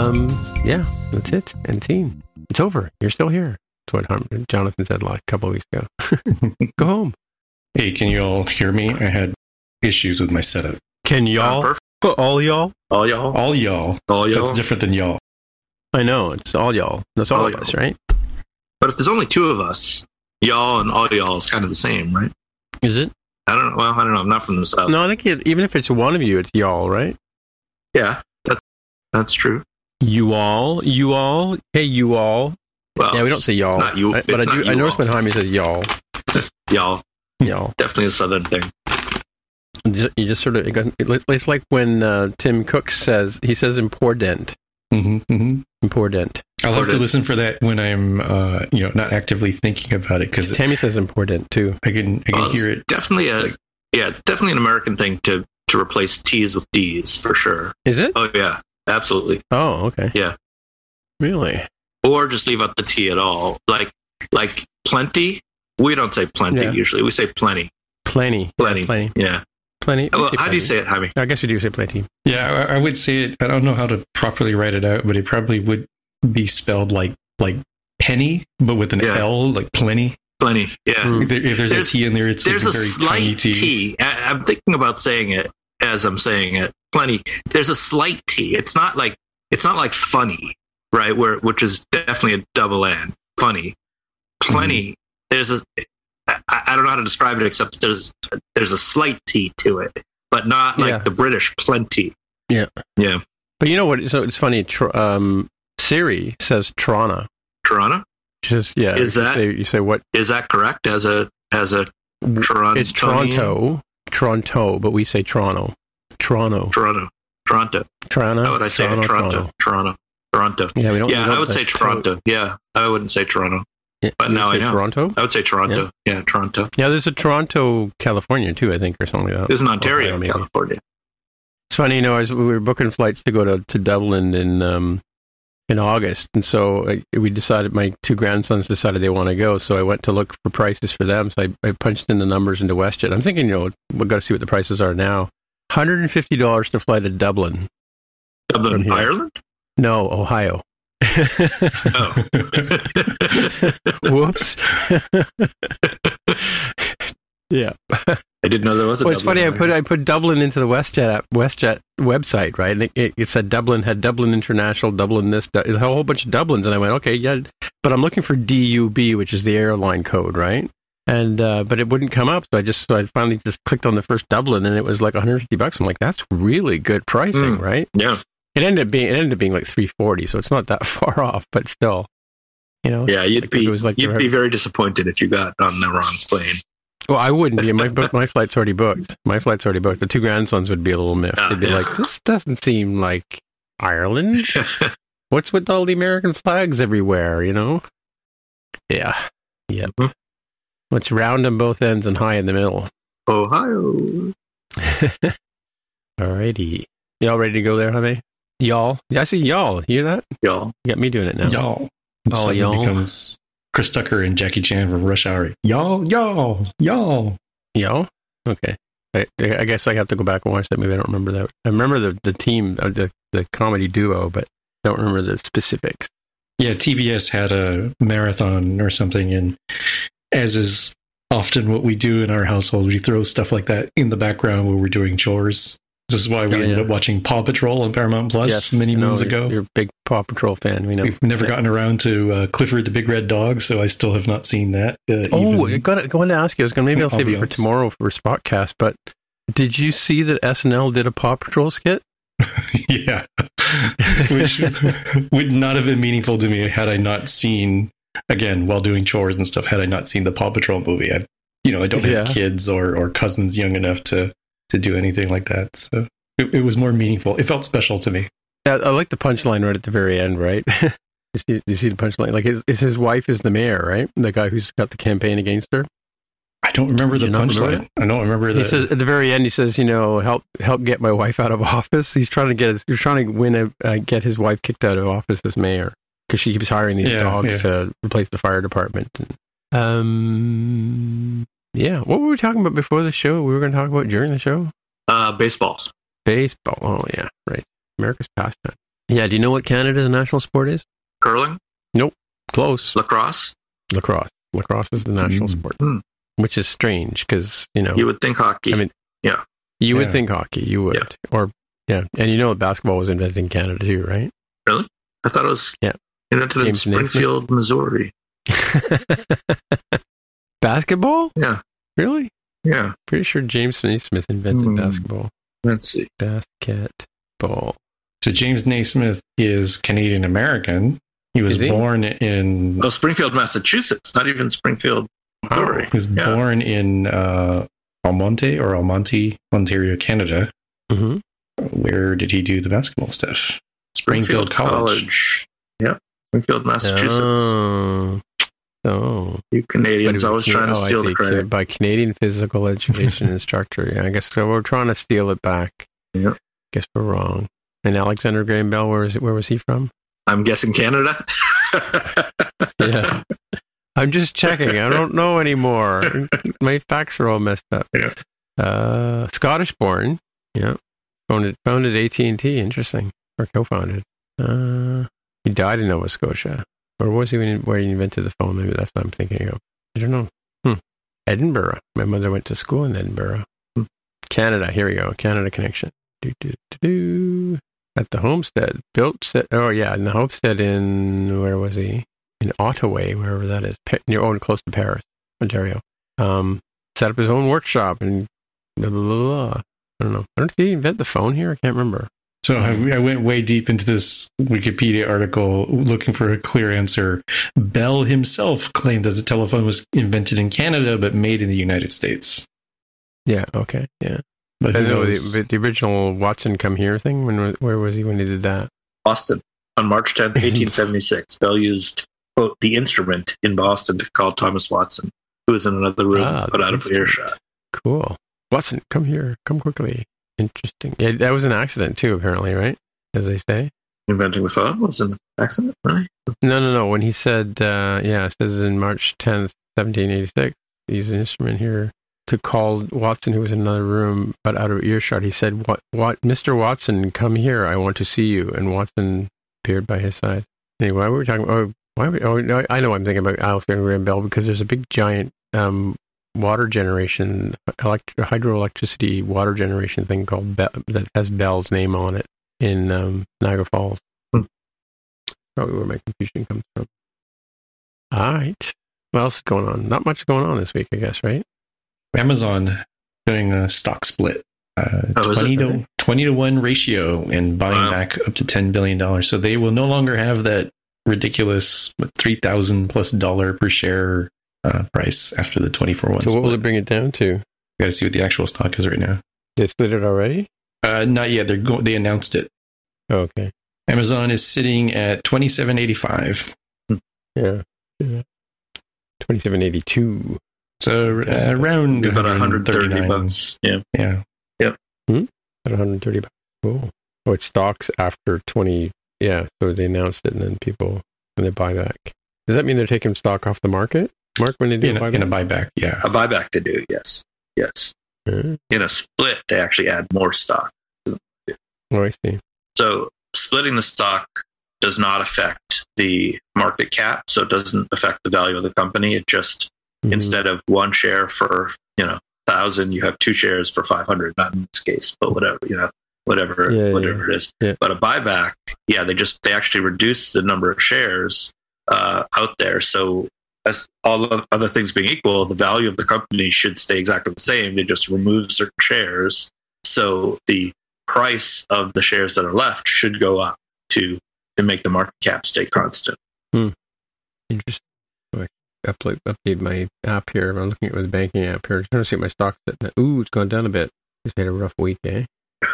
Um, yeah, that's it. And team, it's over. You're still here. That's what Jonathan said like a couple of weeks ago. Go home. Hey, can you all hear me? I had issues with my setup. Can y'all? perfect. all y'all? All y'all. All y'all. All y'all. That's different than y'all. I know it's all y'all. That's all, All of y'all. us, right? But if there's only two of us, y'all and all y'all is kind of the same, right? Is it? I don't know. Well, I don't know. I'm not from the south. No, I think it, even if it's one of you, it's y'all, right? Yeah, that's that's true. You all, you all, hey, you all. Well, yeah, we don't say y'all, not you- I- but I it's do. I you noticed all. when Jaime says y'all, y'all. y'all. Definitely a southern thing. You just, sort of. It's it's like when uh, Tim Cook says he says important, hmm hmm important. I like to listen for that when I'm, uh, you know, not actively thinking about it because Tammy says important too. I can I can Well, hear it. Definitely a yeah. It's definitely an American thing to to replace T's with D's for sure. Is it? Oh yeah, absolutely. Oh, okay. Yeah. Really? Or just leave out the T at all. Like like plenty. We don't say plenty Yeah. usually. We say plenty. Plenty. Plenty. Plenty. Yeah. Plenty. We Well, say how do you say it, Jaime? I guess we do say plenty. Yeah, I, I would say it. I don't know how to properly write it out, but it probably would be spelled like like penny, but with an Yeah. L, like plenty. Plenty. Yeah. Mm. If, there- if there's, There's- a T in there, it's There's like a a very tiny slight T. T. I, I'm thinking about saying it as I'm saying it. Plenty. There's a slight T. It's not like it's not like funny, right? Where which is definitely a double N. Funny. Plenty. There's a. I, I don't know how to describe it except there's there's a slight T to it, but not like Yeah. the British plenty. Yeah. Yeah. But you know what? So it's funny. Tr- um, Siri says Toronto. Toronto. Just yeah. Is you that- say, you say what? Is that correct? As a as a Toronto. It's Toronto, Toronto, but we say Toronto, Toronto, Toronto. Toronto. Toronto. How would I say it? Toronto. Toronto. Toronto. Yeah, we don't. Yeah, we I would say to- Toronto. Yeah, I wouldn't say Toronto. Yeah, But now I know. Toronto. I would say Toronto. Yeah, Toronto. Yeah, there's a Toronto, California too, I think, or something like that. This is Ontario. California. It's funny, you know, as we were booking flights to go to, to Dublin in um in August, and so uh, we decided. My two grandsons decided they want to go, so I went to look for prices for them. So I, I punched in the numbers into WestJet. I'm thinking, you know, we've got to see what the prices are now. Hundred and fifty dollars to fly to Dublin. Dublin. Ireland. No, Ohio. Oh, Whoops. yeah. I didn't know there was a. Well, it's Dublin, funny. I put I put Dublin into the WestJet app, WestJet website, right? And it, it, it said Dublin had Dublin International, Dublin this, Du- a whole bunch of Dublins, and I went, okay, yeah. But I'm looking for DUB, which is the airline code, right? And uh, but it wouldn't come up, so I just so I finally just clicked on the first Dublin, and it was like 150 bucks. I'm like, that's really good pricing, Mm. right? Yeah, It ended up being it ended up being like 340, so it's not that far off, but still, you know. yeah. You'd Like, be it was like you'd the- be very disappointed if you got on the wrong plane. Well, I wouldn't be. My book, my flight's already booked. My flight's already booked. The two grandsons would be a little miffed. Ah, They'd be yeah. like, "This doesn't seem like Ireland. What's with all the American flags everywhere?" You know? Yeah. Yep. Mhm. What's round on both ends and high in the middle? Ohio. Alrighty. Y'all ready to go there, Jaime? Y'all? Yeah, I see y'all. Hear that? Y'all. You got me doing it now. Y'all. Oh, y'all. becomes Chris Tucker and Jackie Chan from Rush Hour. Y'all, y'all, y'all. Y'all? Okay. I, I guess I have to go back and watch that movie. I don't remember that. I remember the, the team, uh, the, the comedy duo, but don't remember the specifics. Yeah, TBS had a marathon or something, and as is often what we do in our household, we throw stuff like that in the background while we're doing chores. This is why we Oh, ended yeah. up watching Paw Patrol on Paramount Plus many I know, moons ago. You're a big Paw Patrol fan. We know. We've never Yeah. gotten around to uh, Clifford the Big Red Dog, so I still have not seen that. Uh, Oh, I got going to ask you. I was going to maybe I'll save it for tomorrow for Spotcast. But did you see that SNL did a Paw Patrol skit? yeah, which would not have been meaningful to me had I not seen again while doing chores and stuff. Had I not seen the Paw Patrol movie, I, you know, I don't have Yeah. kids or or cousins young enough to to do anything like that. So it, it was more meaningful. It felt special to me. I, I like the punchline right at the very end. Right? you, see, you see the punchline? Like his, his wife is the mayor, right? The guy who's got the campaign against her. I don't remember Did the you not remember punchline. I don't remember He the. says at the very end, he says, "You know, help help get my wife out of office." He's trying to get his, he's trying to win a uh, get his wife kicked out of office as mayor because she keeps hiring these Yeah, dogs yeah. to replace the fire department. Um, yeah. What were we talking about before the show? We were going to talk about during the show Uh, baseball. baseball. Oh yeah, right. America's pastime. Yeah. Do you know what Canada's national sport is? Curling. Nope. Close. Lacrosse. Lacrosse. Lacrosse is the national Mm. sport, Hmm. which is strange because you know You would think hockey. I mean, Yeah. You would think hockey. You would, Yeah. or yeah, and you know that basketball was invented in Canada too, right? Really? I thought it was Yeah. invented in James Naismith. Springfield, Missouri. basketball? Yeah. Really? Yeah. Pretty sure James Naismith invented Hmm. basketball. Let's see. Basketball. so James Naismith is Canadian American. He was he? born in Oh, Springfield, Massachusetts. Not even Springfield, Missouri. He was Yeah. born in uh, Almonte or Almonte, Ontario, Canada. hmm Where did he do the basketball stuff? Springfield Springfield College. College. Yep. Springfield, Massachusetts. Oh. Oh. You Canadians always trying to Oh, steal the credit. by Canadian physical education instructor. Yeah, I guess so. We're trying to steal it back. Yep. Guess we're wrong. And Alexander Graham Bell, where is it? Where was he from? I'm guessing Canada. Yeah. I'm just checking. I don't know anymore. My facts are all messed up. Yeah. Uh, Scottish born. Yeah. Founded founded AT and T. Interesting. Or co-founded. Uh, he died in Nova Scotia. Or was he when, where he invented the phone? Maybe that's what I'm thinking of. I don't know. Hmm. Edinburgh. My mother went to school in Edinburgh. Hmm. Canada. Here we go. Canada connection. Do, do, do. At the homestead. Built. Set, oh yeah, in the homestead in where was he? in Ottawa, wherever that is, near oh, close to Paris, Ontario. Um, set up his own workshop and blah, blah, blah, blah. I don't know. I don't did he invent the phone here? I can't remember. So I, I went way deep into this Wikipedia article looking for a clear answer. Bell himself claimed that the telephone was invented in Canada but made in the United States. Yeah. Okay. Yeah. But I know knows? the, the original Watson come here thing. When where was he when he did that? Boston. On March 10th, 1876, Bell used, quote, the instrument in Boston to call Thomas Watson, who was in another room, Ah, put out of earshot. Cool. Watson, come here. Come quickly. Interesting. Yeah, that was an accident too, apparently, right? As they say. inventing the phone was an accident, right? No, no, no. When he said, uh, yeah, it says in March 10th, 1786, he used an instrument here to call Watson, who was in another room but out of earshot. He said, "What, what, Mr. Watson, come here. I want to see you." And Watson appeared by his side. Anyway, we were talking? Oh, why? We, oh, no, I know. I'm thinking about Alexander Graham Bell because there's a big giant um, water generation, elect- hydroelectricity water generation thing called Be- that has Bell's name on it in um, Niagara Falls. Hmm. Probably where my confusion comes from. All right. What else is going on? Not much going on this week, I guess, right? Amazon doing a stock split. Uh, Oh, 20 to Okay. 20 to 1 ratio and buying Wow. back up to 10 billion dollars so they will no longer have that ridiculous what, 3000 plus dollar per share uh, price after the 24 one So what will it bring it down to? got to see what the actual stock is right now They split it already? uh, not yet they're go- they announced it Oh, okay. amazon is sitting at 2785 Yeah. yeah. 2782. so uh, around About 130 bucks. Yeah. yeah Yep. At 130 bucks. Cool. Oh, it stocks after 20. Yeah. So they announced it and then people, and they buy back. Does that mean they're taking stock off the market? Mark, when they do in a a, in a buyback? buyback yeah A buyback to do, yes. Yes. Yeah. In a split, they actually add more stock. Oh, I see. So splitting the stock does not affect the market cap, so it doesn't affect the value of the company. It just Mhm. instead of one share for you know thousand, you have two shares for five hundred. Not in this case, but whatever you know, whatever Yeah, whatever it is. Yeah. But a buyback, yeah, they just they actually reduce the number of shares uh, out there. So as all other things being equal, the value of the company should stay exactly the same. They just remove certain shares, so the price of the shares that are left should go up to to make the market cap stay constant. Interesting. So I upload, update my app here. I'm looking at my banking app here. I'm trying to see what my stock's at. Ooh, it's gone down a bit. It's had a rough week, eh?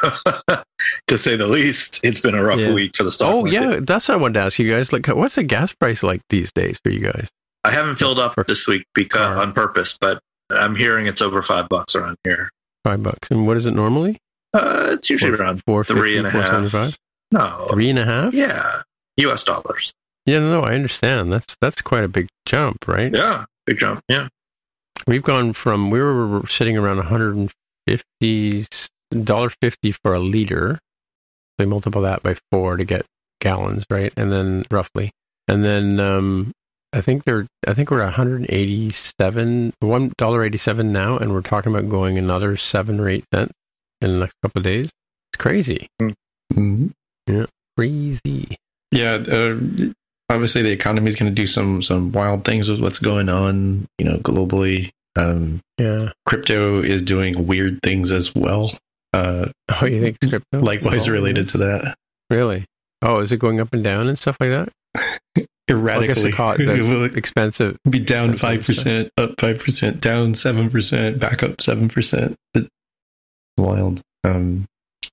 to say the least, it's been a rough Yeah. week for the stock Oh, market. yeah. That's what I wanted to ask you guys. Like, what's the gas price like these days for you guys? I haven't filled up this week because on purpose, but I'm hearing it's over five bucks around here. Five bucks. And what is it normally? Uh, it's usually around four three and a half. 475? No, Three and a half? yeah, U.S. dollars. Yeah, no, no, I understand. That's that's quite a big jump, right? Yeah, big jump. Yeah, We've gone from we were sitting around 150 dollar fifty for a liter. They multiply that by four to get gallons, right? And then roughly, and then um, I think they're I think we're 187 one dollar eighty seven now, and we're talking about going another seven or eight cents in the next couple of days. It's crazy, Mhm. crazy. Yeah, uh, obviously the economy is going to do some some wild things with what's going on, you know, globally. Um, Yeah. crypto is doing weird things as well. Uh, Oh, you think it's crypto? likewise Oh, related to that, Really? Oh, is it going up and down and stuff like that? Well, I guess erratically. the cost, It will that's expensive. be down five percent, up five percent, down seven percent, back up seven percent. Wild. Um,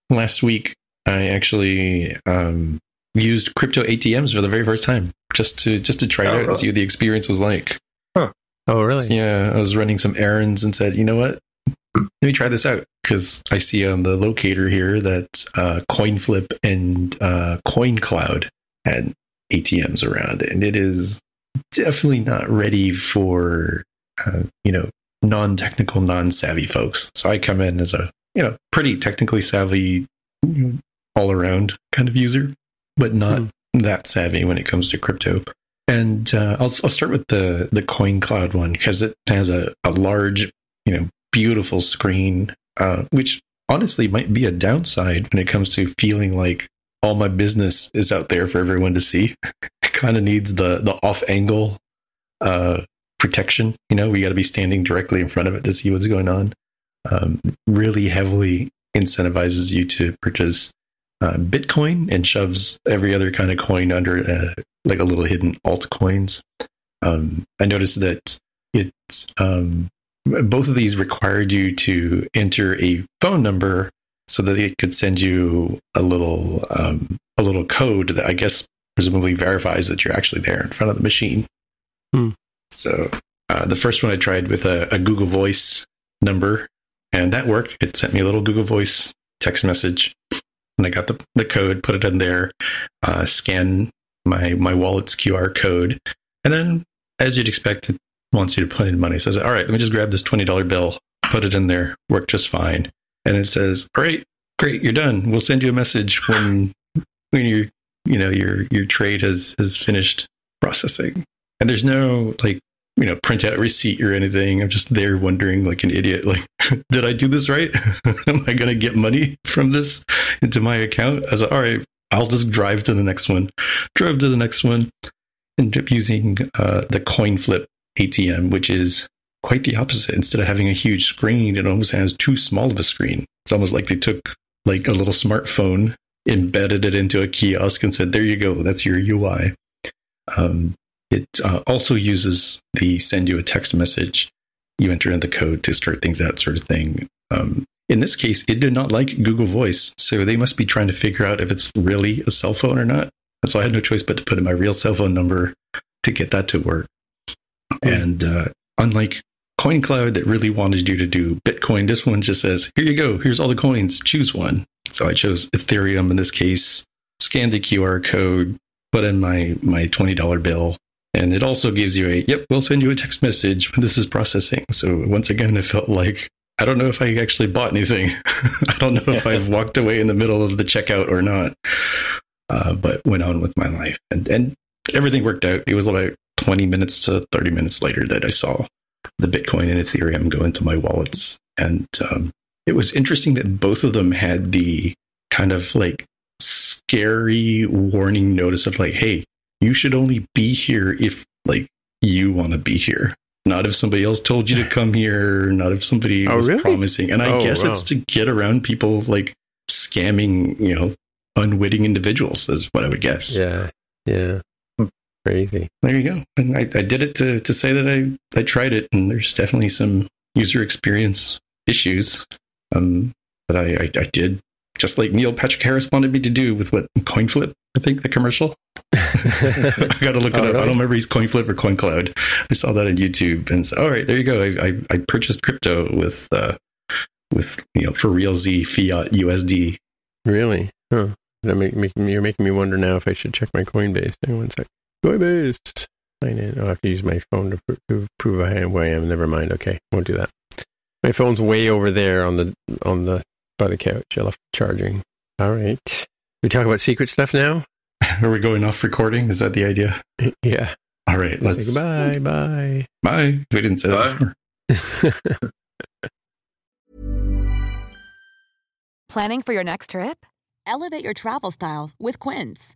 last week, I actually um, used crypto ATMs for the very first time, just to just to try it Oh, out and see what the experience was like. Oh, really? Yeah, I was running some errands and said, you know what? Let me try this out because I see on the locator here that uh, CoinFlip and uh, CoinCloud had ATMs around, and it is definitely not ready for uh, you know non-technical, non-savvy folks. So I come in as a you know pretty technically savvy, all-around kind of user, but not that savvy when it comes to crypto. And uh, I'll, I'll start with the the Coin Cloud one because it has a, a large, you know, beautiful screen, uh, which honestly might be a downside when it comes to feeling like all my business is out there for everyone to see. it kind of needs the the off angle uh, protection. You know, we got to be standing directly in front of it to see what's going on. Um, really heavily incentivizes you to purchase uh, Bitcoin and shoves every other kind of coin under uh, like a little hidden altcoins. Um, I noticed that it's um, both of these required you to enter a phone number so that it could send you a little um, a little code that I guess presumably verifies that you're actually there in front of the machine. Hmm. So uh, the first one I tried with a, a Google Voice number, and that worked. It sent me a little Google Voice text message. and I got the, the code, put it in there, uh, scan my my wallet's QR code, and then as you'd expect, it wants you to put in money. So I said, all right, let me just grab this twenty dollar bill, put it in there, worked just fine. And it says, all right, great, you're done. We'll send you a message when when your you know your your trade has has finished processing. And there's no like you know print out receipt or anything. I'm just there wondering like an idiot, like did I do this right? Am I gonna get money from this into my account? I was like, all right, I'll just drive to the next one. Drove to the next one. Ended up using uh, the CoinFlip ATM, which is quite the opposite. Instead of having a huge screen, it almost has too small of a screen. It's almost like they took like a little smartphone, embedded it into a kiosk, and said, "There you go. That's your UI." Um, it uh, also uses the send you a text message. You enter in the code to start things out, sort of thing. Um, in this case, it did not like Google Voice, so they must be trying to figure out if it's really a cell phone or not. And so I had no choice but to put in my real cell phone number to get that to work. And uh, unlike CoinCloud that really wanted you to do Bitcoin, this one just says, here you go, here's all the coins, choose one. So I chose Ethereum in this case, scanned the QR code, put in my, my $20 bill, and it also gives you a, yep, we'll send you a text message when this is processing. So once again, it felt like, I don't know if I actually bought anything. I don't know if I've walked away in the middle of the checkout or not, uh, but went on with my life. And, and everything worked out. It was about 20 minutes to 30 minutes later that I saw the Bitcoin and Ethereum go into my wallets. And um, it was interesting that both of them had the kind of like scary warning notice of like, hey, you should only be here if like you want to be here. Not if somebody else told you to come here, not if somebody Oh, was really? promising. And I Oh, guess wow. it's to get around people like scamming, you know, unwitting individuals, is what I would guess. Yeah. Yeah. Crazy. There you go. And I, I did it to, to say that I, I tried it, and there's definitely some user experience issues. Um, but I, I, I did just like Neil Patrick Harris wanted me to do with what CoinFlip, I think the commercial. I got to look it Oh, up. I don't remember he's CoinFlip or CoinCloud. I saw that on YouTube, and so all right, there you go. I, I, I purchased crypto with uh, with you know for real Z fiat USD. Really? Huh. That make, make, you're making me wonder now if I should check my Coinbase. Hang on one sec. Coinbase. Sign in. I'll have to use my phone to pro- to prove I am where I am. Never mind. Okay, won't do that. My phone's way over there on the on the by the couch. I left charging. All right. We talk about secret stuff now. Are we going off recording? Is that the idea? Yeah. All right, let's Say goodbye. Bye. Bye. We didn't say that Bye. before. Planning for your next trip? Elevate your travel style with Quince.